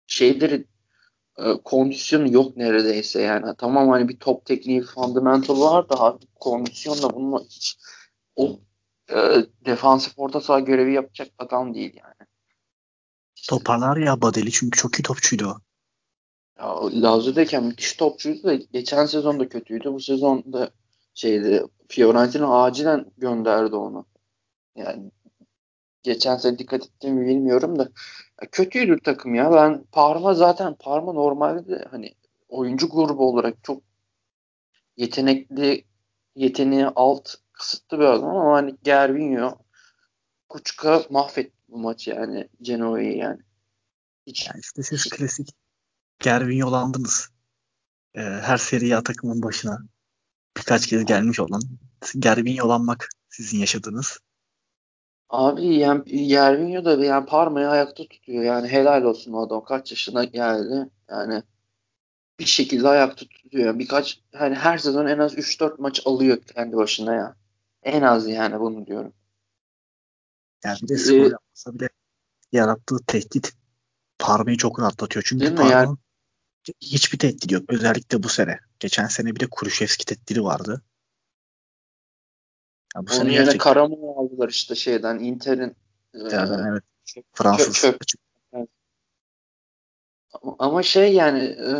şeyleri e, kondisyonu yok neredeyse yani. Tamam hani bir top tekniği fundamental var da abi kondisyonla bununla hiç o e, defansif orta saha görevi yapacak adam değil yani. Toparlar ya Badeli çünkü çok iyi topçuydu o. Ya, Lazio'dayken müthiş topçuydu da geçen sezon da kötüydü. Bu sezon da şeydi Fiorentina acilen gönderdi onu. Yani geçen sene dikkat ettiğimi bilmiyorum da ya kötüydü takım ya. Ben Parma zaten Parma normalde de hani oyuncu grubu olarak çok yetenekli yeteneği alt kısıtlı bir adam ama hani Gervinho Kuçka mahvetti bu maç yani Genoa'yı yani. Hiç, yani işte siz hiç... klasik Gervinho'landınız. Ee, her seri takımın başına birkaç kez gelmiş olan Gervinho'lanmak sizin yaşadığınız. Abi yani Gervinho da yani Parma'yı ayakta tutuyor. Yani helal olsun o adam. Kaç yaşına geldi. Yani bir şekilde ayakta tutuyor. Birkaç hani her sezon en az 3-4 maç alıyor kendi başına ya. En az yani bunu diyorum. Yani bir de skor ee, yapmasa bile yarattığı tehdit Parma'yı çok rahatlatıyor. Çünkü Parma yani? Hiçbir tehdit yok. Özellikle bu sene. Geçen sene bir de Kuruşevski tehdidi vardı. Ya bu Onun sene yerine gerçekten... Karaman'ı aldılar işte şeyden Inter'in Inter'den e, evet. Fransız. Çöp, çöp. Evet. Ama şey yani e,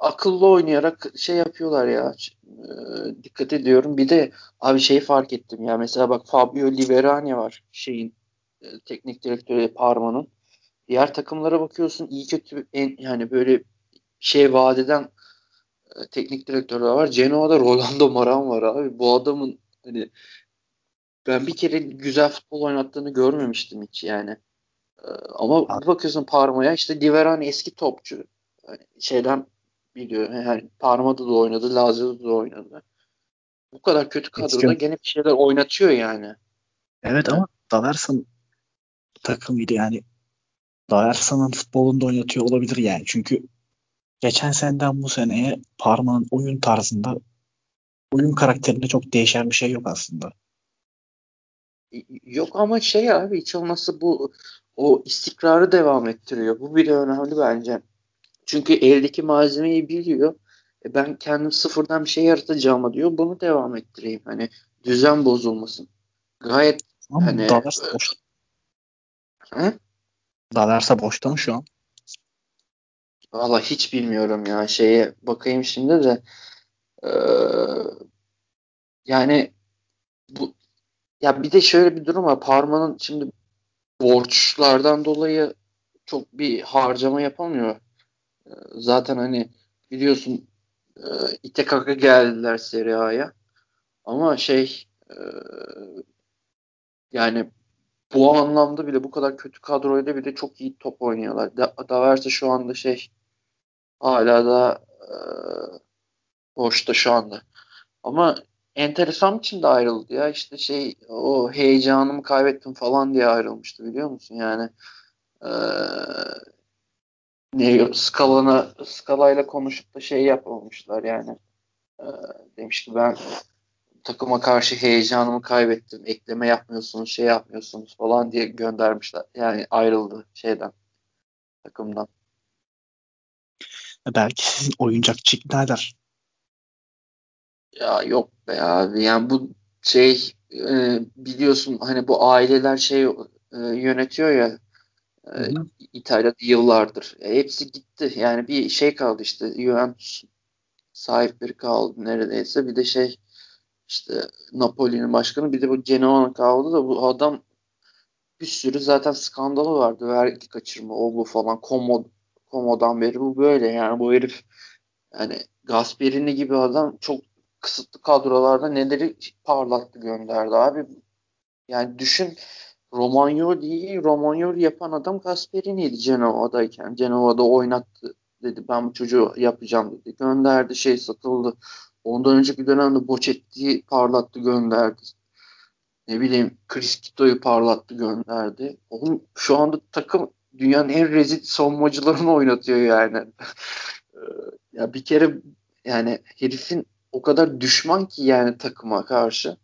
akıllı oynayarak şey yapıyorlar ya. E, dikkat ediyorum. Bir de abi şeyi fark ettim ya. Mesela bak Fabio Liverani var şeyin e, teknik direktörü Parma'nın. Diğer takımlara bakıyorsun iyi kötü en, yani böyle şey vadeden e, teknik direktörler var. Genoa'da Rolando Maran var abi. Bu adamın hani ben bir kere güzel futbol oynattığını görmemiştim hiç yani. E, ama bir bakıyorsun Parma'ya işte Liverani eski topçu. Yani şeyden biliyor. Yani Parma'da da oynadı, Lazio'da da oynadı. Bu kadar kötü kadroda gene bir şeyler oynatıyor yani. Evet ama Daverson takımıydı yani. Daverson'ın futbolunda oynatıyor olabilir yani. Çünkü geçen seneden bu seneye Parma'nın oyun tarzında oyun karakterinde çok değişen bir şey yok aslında. Yok ama şey abi hiç olmazsa bu o istikrarı devam ettiriyor. Bu bile önemli bence. Çünkü eldeki malzemeyi biliyor. E ben kendim sıfırdan bir şey yaratacağıma diyor. Bunu devam ettireyim. Hani düzen bozulmasın. Gayet ama hani Davers e, Daversa boşta mı şu an? Valla hiç bilmiyorum ya. Şeye bakayım şimdi de. Ee, yani bu ya bir de şöyle bir durum var. Parma'nın şimdi borçlardan dolayı çok bir harcama yapamıyor. Ee, zaten hani biliyorsun e, ite kaka geldiler Serie A'ya. Ama şey e, yani bu anlamda bile bu kadar kötü kadroyla bile çok iyi top oynuyorlar. Da, Daversa şu anda şey hala da e, boşta şu anda. Ama enteresan biçimde ayrıldı ya. İşte şey o heyecanımı kaybettim falan diye ayrılmıştı biliyor musun? Yani e, ne skalana skalayla konuşup da şey yapmamışlar yani. E, demiş ki ben takıma karşı heyecanımı kaybettim. Ekleme yapmıyorsunuz, şey yapmıyorsunuz falan diye göndermişler. Yani ayrıldı şeyden takımdan. Belki sizin oyuncakçı ikna eder. Ya yok be abi. Yani bu şey e, biliyorsun hani bu aileler şey e, yönetiyor ya e, İtalya'da yıllardır. E, hepsi gitti. Yani bir şey kaldı işte Juventus sahipleri kaldı neredeyse. Bir de şey işte Napoli'nin başkanı bir de bu Genoa'nın kaldı da bu adam bir sürü zaten skandalı vardı. Vergi kaçırma o bu falan. Komo, Komo'dan beri bu böyle yani bu herif yani Gasperini gibi adam çok kısıtlı kadrolarda neleri parlattı gönderdi abi. Yani düşün Romagnoli'yi Romagnoli yapan adam Gasperini'ydi Cenova'dayken. Cenova'da oynattı dedi. Ben bu çocuğu yapacağım dedi. Gönderdi şey satıldı. Ondan önceki dönemde Bocetti'yi parlattı gönderdi. Ne bileyim Criskito'yu parlattı gönderdi. Oğlum şu anda takım dünyanın en rezil savunmacılarını oynatıyor yani. ya bir kere yani herifin o kadar düşman ki yani takıma karşı.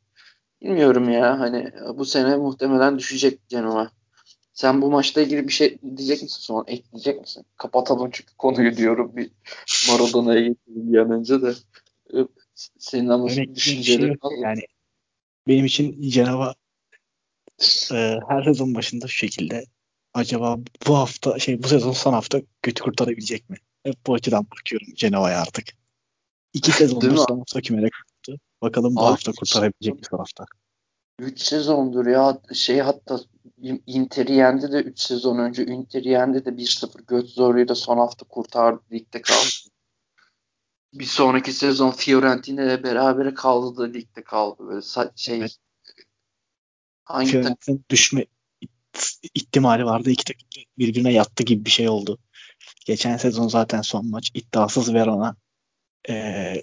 Bilmiyorum ya hani bu sene muhtemelen düşecek Genova. Sen bu maçla ilgili bir şey diyecek misin sonra? Ekleyecek misin? Kapatalım çünkü konuyu diyorum bir Maradona'ya geçelim bir an önce de. Senin ama düşüncelerin şey yani benim için Genova e, her sezon başında şu şekilde acaba bu hafta şey bu sezon son hafta kötü kurtarabilecek mi? Hep bu açıdan bakıyorum Cenova'ya artık. İki sezondur son hafta kümede kalktı. Bakalım bu Abi, hafta kurtarabilecek mi son hafta? 3 sezondur ya şey hatta Inter'i yendi de 3 sezon önce Inter'i yendi de 1-0 göt zorluyu da son hafta kurtardı ligde kaldı. Bir sonraki sezon Fiorentina ile beraber kaldı da ligde kaldı. Böyle şey evet. hangi düşme ihtimali vardı. İki takım birbirine yattı gibi bir şey oldu. Geçen sezon zaten son maç. İddiasız Verona e,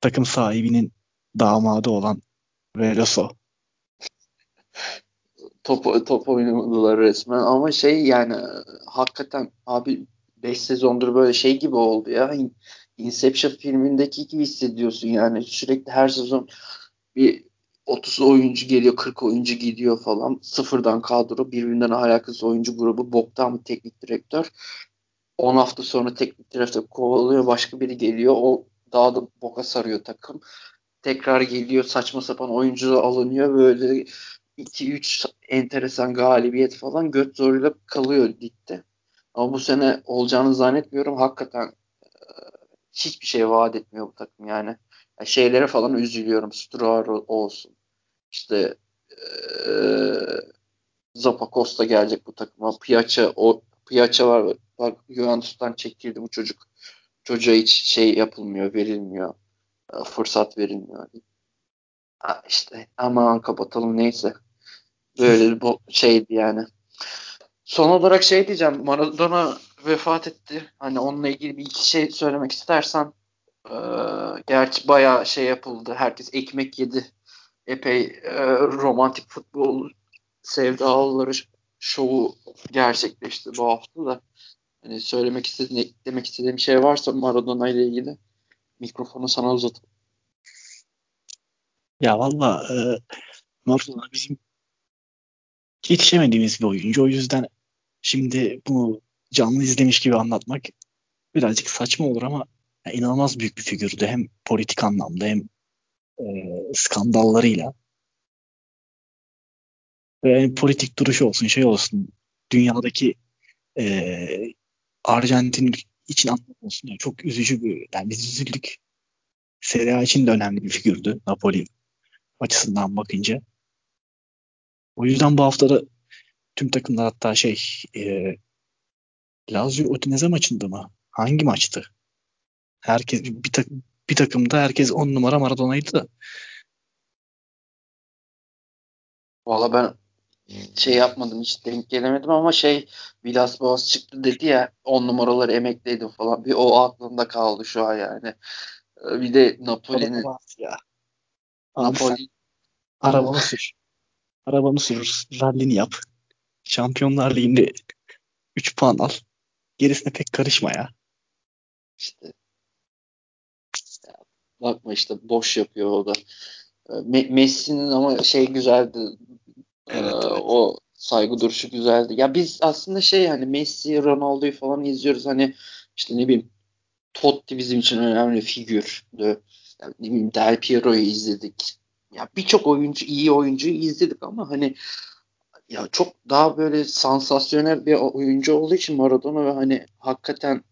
takım sahibinin damadı olan Veloso. Top, top oynamadılar resmen. Ama şey yani hakikaten abi 5 sezondur böyle şey gibi oldu ya Inception filmindeki gibi hissediyorsun yani. Sürekli her sezon bir 30 oyuncu geliyor 40 oyuncu gidiyor falan. Sıfırdan kadro birbirinden alakasız oyuncu grubu boktan bir teknik direktör. 10 hafta sonra teknik direktör kovalıyor başka biri geliyor. O daha da boka sarıyor takım. Tekrar geliyor saçma sapan oyuncu alınıyor. Böyle 2-3 enteresan galibiyet falan göt zoruyla kalıyor ligde. Ama bu sene olacağını zannetmiyorum. Hakikaten hiçbir şey vaat etmiyor bu takım yani. yani şeylere falan üzülüyorum. Struar olsun. İşte e, Zapa gelecek bu takıma. Piyaça o Piyaça var. Bak Juventus'tan çekildi bu çocuk. Çocuğa hiç şey yapılmıyor, verilmiyor. Fırsat verilmiyor. Ha işte aman kapatalım neyse. Böyle bu şeydi yani. Son olarak şey diyeceğim. Maradona vefat etti. Hani onunla ilgili bir iki şey söylemek istersen. E, gerçi bayağı şey yapıldı. Herkes ekmek yedi. Epey e, romantik futbol sevdalıları şovu gerçekleşti bu hafta da. Hani söylemek istediğin, eklemek istediğim şey varsa Maradona ile ilgili mikrofonu sana uzatıp. Ya valla e, Maradona bizim yetişemediğimiz bir oyuncu. O yüzden şimdi bunu canlı izlemiş gibi anlatmak birazcık saçma olur ama yani inanılmaz büyük bir figürdü. Hem politik anlamda hem e, skandallarıyla. Ve yani politik duruşu olsun şey olsun dünyadaki e, Arjantin için anlam olsun. Yani çok üzücü bir yani biz üzüldük. Serie A için de önemli bir figürdü Napoli açısından bakınca. O yüzden bu haftada tüm takımlar hatta şey e, Lazio Udinese maçında mı? Hangi maçtı? Herkes bir, tak, bir takımda herkes on numara Maradona'ydı da. Valla ben şey yapmadım hiç denk gelemedim ama şey Vilas Boas çıktı dedi ya on numaraları emekliydim falan. Bir o aklımda kaldı şu an yani. Ee, bir de Napoli'nin ya. Napoli arabanı sür. Arabanı sür. Rallini yap. Şampiyonlar Ligi'nde 3 puan al. Gerisine pek karışma ya. İşte bakma işte boş yapıyor o da. Me- Messi'nin ama şey güzeldi. Evet, ee, evet. O saygı duruşu güzeldi. Ya biz aslında şey hani Messi, Ronaldo'yu falan izliyoruz. Hani işte ne bileyim Totti bizim için önemli figürdü. Yani ne bileyim Del Piero'yu izledik. Ya birçok oyuncu, iyi oyuncuyu izledik ama hani ya çok daha böyle sansasyonel bir oyuncu olduğu için Maradona ve hani hakikaten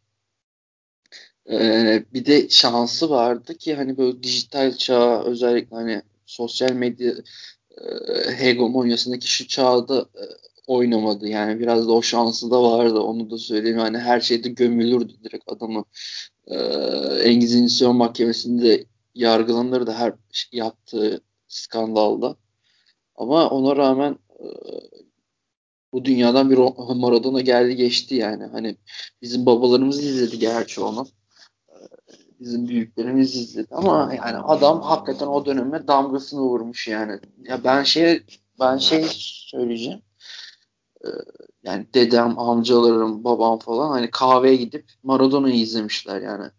e, bir de şansı vardı ki hani böyle dijital çağ özellikle hani sosyal medya e, hegemonyasındaki şu çağda e, oynamadı. Yani biraz da o şansı da vardı. Onu da söyleyeyim. Yani her şeyde gömülürdü direkt adamı. E, Engizisyon mahkemesinde yargılanırdı her yaptığı skandalda. Ama ona rağmen bu dünyadan bir Maradona geldi geçti yani. Hani bizim babalarımız izledi gerçi onu. Bizim büyüklerimiz izledi ama yani adam hakikaten o döneme damgasını vurmuş yani. Ya ben şey ben şey söyleyeceğim. Yani dedem, amcalarım, babam falan hani kahveye gidip Maradona'yı izlemişler yani.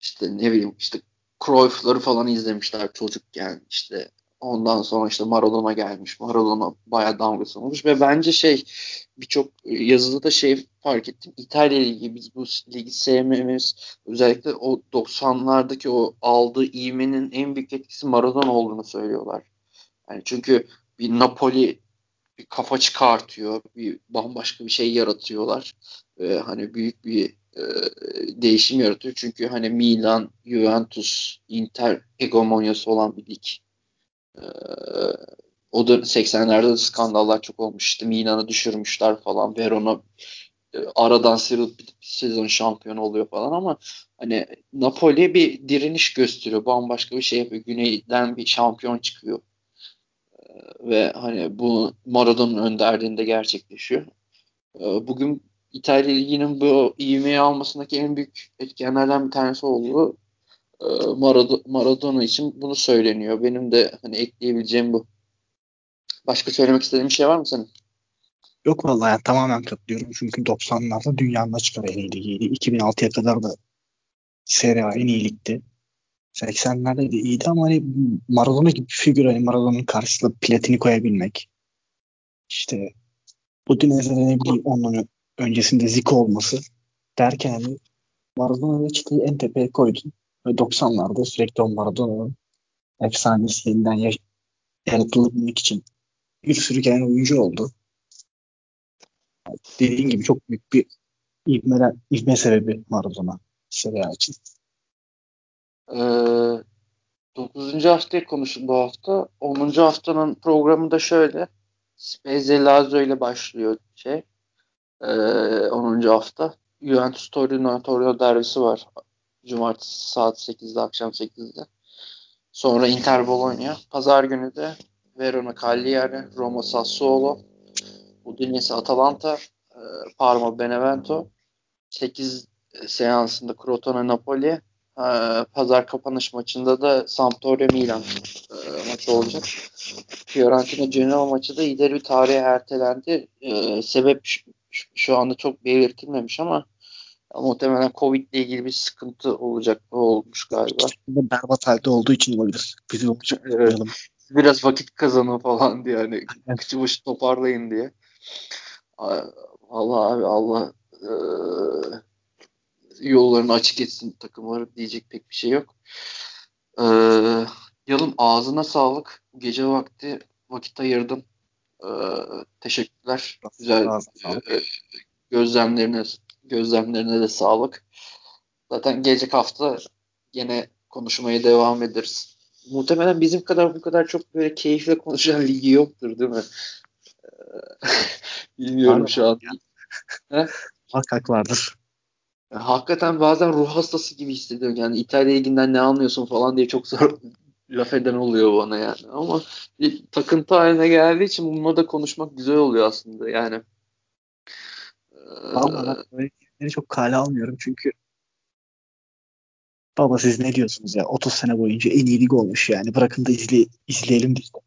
İşte ne bileyim işte Cruyff'ları falan izlemişler çocukken işte ondan sonra işte Maradona gelmiş. Maradona bayağı damgasını olmuş ve bence şey birçok yazıda da şey fark ettim. İtalya Ligi biz bu ligi sevmemiz özellikle o 90'lardaki o aldığı ivmenin en büyük etkisi Maradona olduğunu söylüyorlar. Yani çünkü bir Napoli bir kafa çıkartıyor. Bir bambaşka bir şey yaratıyorlar. Ee, hani büyük bir e, değişim yaratıyor. Çünkü hani Milan, Juventus, Inter hegemonyası olan bir lig. Ee, o da 80'lerde de skandallar çok olmuş. İşte Milan'ı düşürmüşler falan. Verona e, aradan sıyrılıp bir sezon şampiyonu oluyor falan ama hani Napoli bir direniş gösteriyor. Bambaşka bir şey yapıyor. Güneyden bir şampiyon çıkıyor. Ee, ve hani bu Maradona'nın önderliğinde gerçekleşiyor. Ee, bugün İtalya Ligi'nin bu ivmeyi almasındaki en büyük etkenlerden bir tanesi olduğu e, Maradona için bunu söyleniyor. Benim de hani ekleyebileceğim bu. Başka söylemek istediğin bir şey var mı senin? Yok vallahi yani tamamen katılıyorum. Çünkü 90'larda dünyanın açık ara en iyi ligiydi. 2006'ya kadar da Serie A en iyi ligdi. 80'lerde de iyiydi ama hani Maradona gibi bir figür hani Maradona'nın karşısında platini koyabilmek. İşte bu Dinezer'e ne bileyim onun öncesinde Zico olması derken hani Maradona'yı çıktığı en tepeye koydun. Ve 90'larda sürekli o Maradona'nın efsanesi yeniden yaratılabilmek için bir sürü gelen oyuncu oldu. Dediğin gibi çok büyük bir ivme, ivme sebebi Maradona Serie için. Ee, 9. haftayı konuştuk bu hafta. 10. haftanın programı da şöyle. Spezia Lazio ile başlıyor şey. Ee, 10. hafta. Juventus Torino Torino derbisi var. Cumartesi saat 8'de akşam 8'de. Sonra Inter Bologna. Pazar günü de Verona Cagliari, Roma Sassuolo, Udinese Atalanta, e, Parma Benevento. 8 seansında Crotone Napoli. E, pazar kapanış maçında da Sampdoria Milan e, maçı olacak. Fiorentina Genoa maçı da ileri bir tarihe ertelendi. Sebep şu anda çok belirtilmemiş ama muhtemelen Covid ile ilgili bir sıkıntı olacak olmuş galiba. Berbat halde olduğu için olabilir. Bizim çok evet. Biraz vakit kazanın falan diye hani kıçı başı toparlayın diye. Allah abi Allah e, yollarını açık etsin takımları diyecek pek bir şey yok. E, Yalın ağzına sağlık. Gece vakti vakit ayırdın. E, teşekkürler. Güzel e, gözlemlerine gözlemlerine de sağlık. Zaten gelecek hafta yine konuşmaya devam ederiz. Muhtemelen bizim kadar bu kadar çok böyle keyifle konuşan ligi yoktur değil mi? Bilmiyorum Pardon, şu an. Muhakkak vardır. hakikaten bazen ruh hastası gibi hissediyorum. Yani İtalya liginden ne anlıyorsun falan diye çok zor laf eden oluyor bana yani. Ama bir takıntı haline geldiği için bununla da konuşmak güzel oluyor aslında yani. Valla ben çok kale almıyorum çünkü baba siz ne diyorsunuz ya 30 sene boyunca en iyi lig olmuş yani bırakın da izle, izleyelim işte.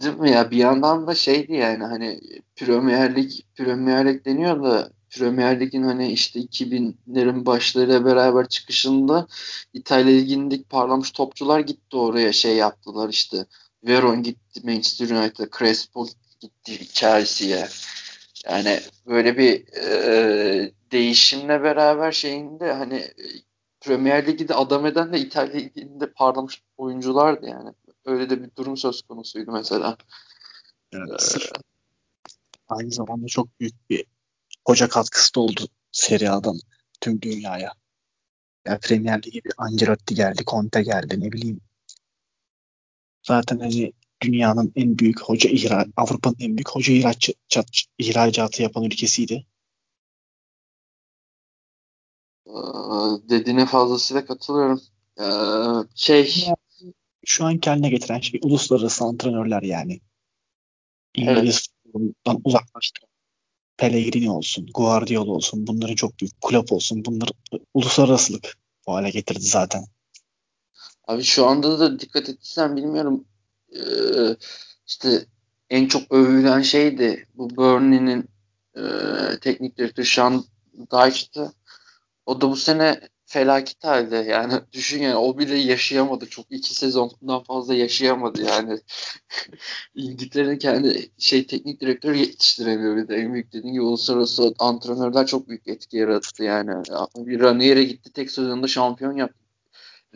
Değil mi ya bir yandan da şeydi yani hani Premier Lig Premier Lig deniyor da Premier Lig'in hani işte 2000'lerin başlarıyla beraber çıkışında İtalya Ligi'ndeki parlamış topçular gitti oraya şey yaptılar işte Veron gitti Manchester United, Crespo gitti Chelsea'ye. Yani böyle bir e, değişimle beraber şeyinde hani Premier Lig'i de adam eden de İtalya Ligi'nde parlamış oyunculardı yani. Öyle de bir durum söz konusuydu mesela. Evet, ee, aynı zamanda çok büyük bir hoca katkısı da oldu Serie A'dan tüm dünyaya. Yani Premier Lig'e bir Ancelotti geldi, Conte geldi ne bileyim. Zaten hani dünyanın en büyük hoca ihraç, Avrupa'nın en büyük hoca ihraç, ihracatı yapan ülkesiydi. Ee, dediğine fazlasıyla katılıyorum. Ee, şey şu an haline getiren şey uluslararası antrenörler yani. İngiliz evet. uzaklaştıran Pellegrini olsun, Guardiola olsun, bunların çok büyük kulüp olsun. Bunlar uluslararasılık bu hale getirdi zaten. Abi şu anda da dikkat etsen bilmiyorum ee, işte en çok övülen şeydi bu Burnley'nin e, teknik direktörü Sean Dyche'tı. O da bu sene felaket halde. Yani düşün yani o bile yaşayamadı. Çok iki sezondan fazla yaşayamadı yani. İngiltere'nin kendi şey teknik direktörü yetiştiremiyor bir de. En büyük dediğim gibi uluslararası antrenörler çok büyük etki yarattı yani. Bir Ranieri gitti tek sezonda şampiyon yaptı.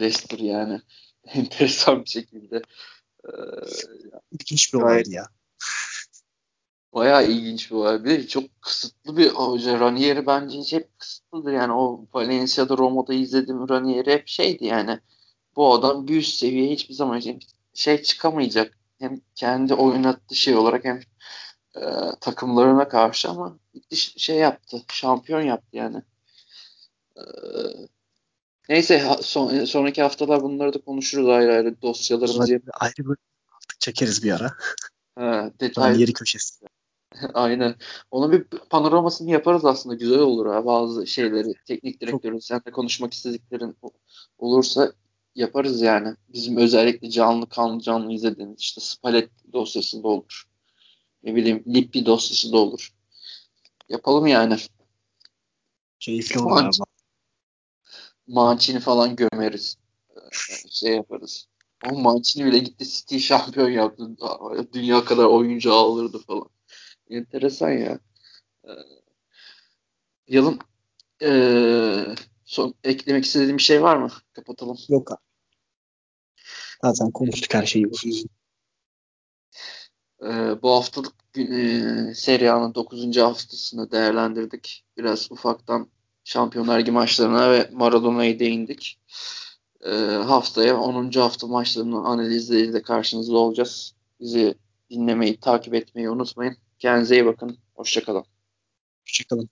Leicester yani. Enteresan bir şekilde ee, İlginç bir olaydı ya. Bayağı ilginç bir olay. Bir çok kısıtlı bir hoca. Ranieri bence hep kısıtlıdır. Yani o Valencia'da Roma'da izlediğim Ranieri hep şeydi yani. Bu adam bir üst seviye hiçbir zaman şey çıkamayacak. Hem kendi oynattığı şey olarak hem e, takımlarına karşı ama şey yaptı. Şampiyon yaptı yani. E, neyse son, sonraki haftalar bunları da konuşuruz ayrı ayrı dosyalarımızı. Ayrı bir çekeriz bir ara. Ha, detaylı. Yeri köşesi. Aynen. Onun bir panoramasını yaparız aslında. Güzel olur ha. Bazı şeyleri teknik direktörün seninle konuşmak istediklerin olursa yaparız yani. Bizim özellikle canlı kanlı canlı izlediğimiz işte Spalletti dosyası da olur. Ne bileyim Lippi dosyası da olur. Yapalım yani. Keyifli olur. Mancini falan gömeriz. Şey yaparız. O Mancini bile gitti City şampiyon yaptı. Dünya kadar oyuncu alırdı falan. Enteresan ya. Ee, Yalın ee, son eklemek istediğim bir şey var mı? Kapatalım. Yok abi. Zaten konuştuk her şeyi Ee, bu haftalık e, Serie A'nın 9. haftasını değerlendirdik. Biraz ufaktan Şampiyonlar Ligi maçlarına ve Maradona'ya değindik. Ee, haftaya 10. hafta maçlarının analizleriyle karşınızda olacağız. Bizi dinlemeyi, takip etmeyi unutmayın. Kendinize iyi bakın. Hoşçakalın. Hoşçakalın.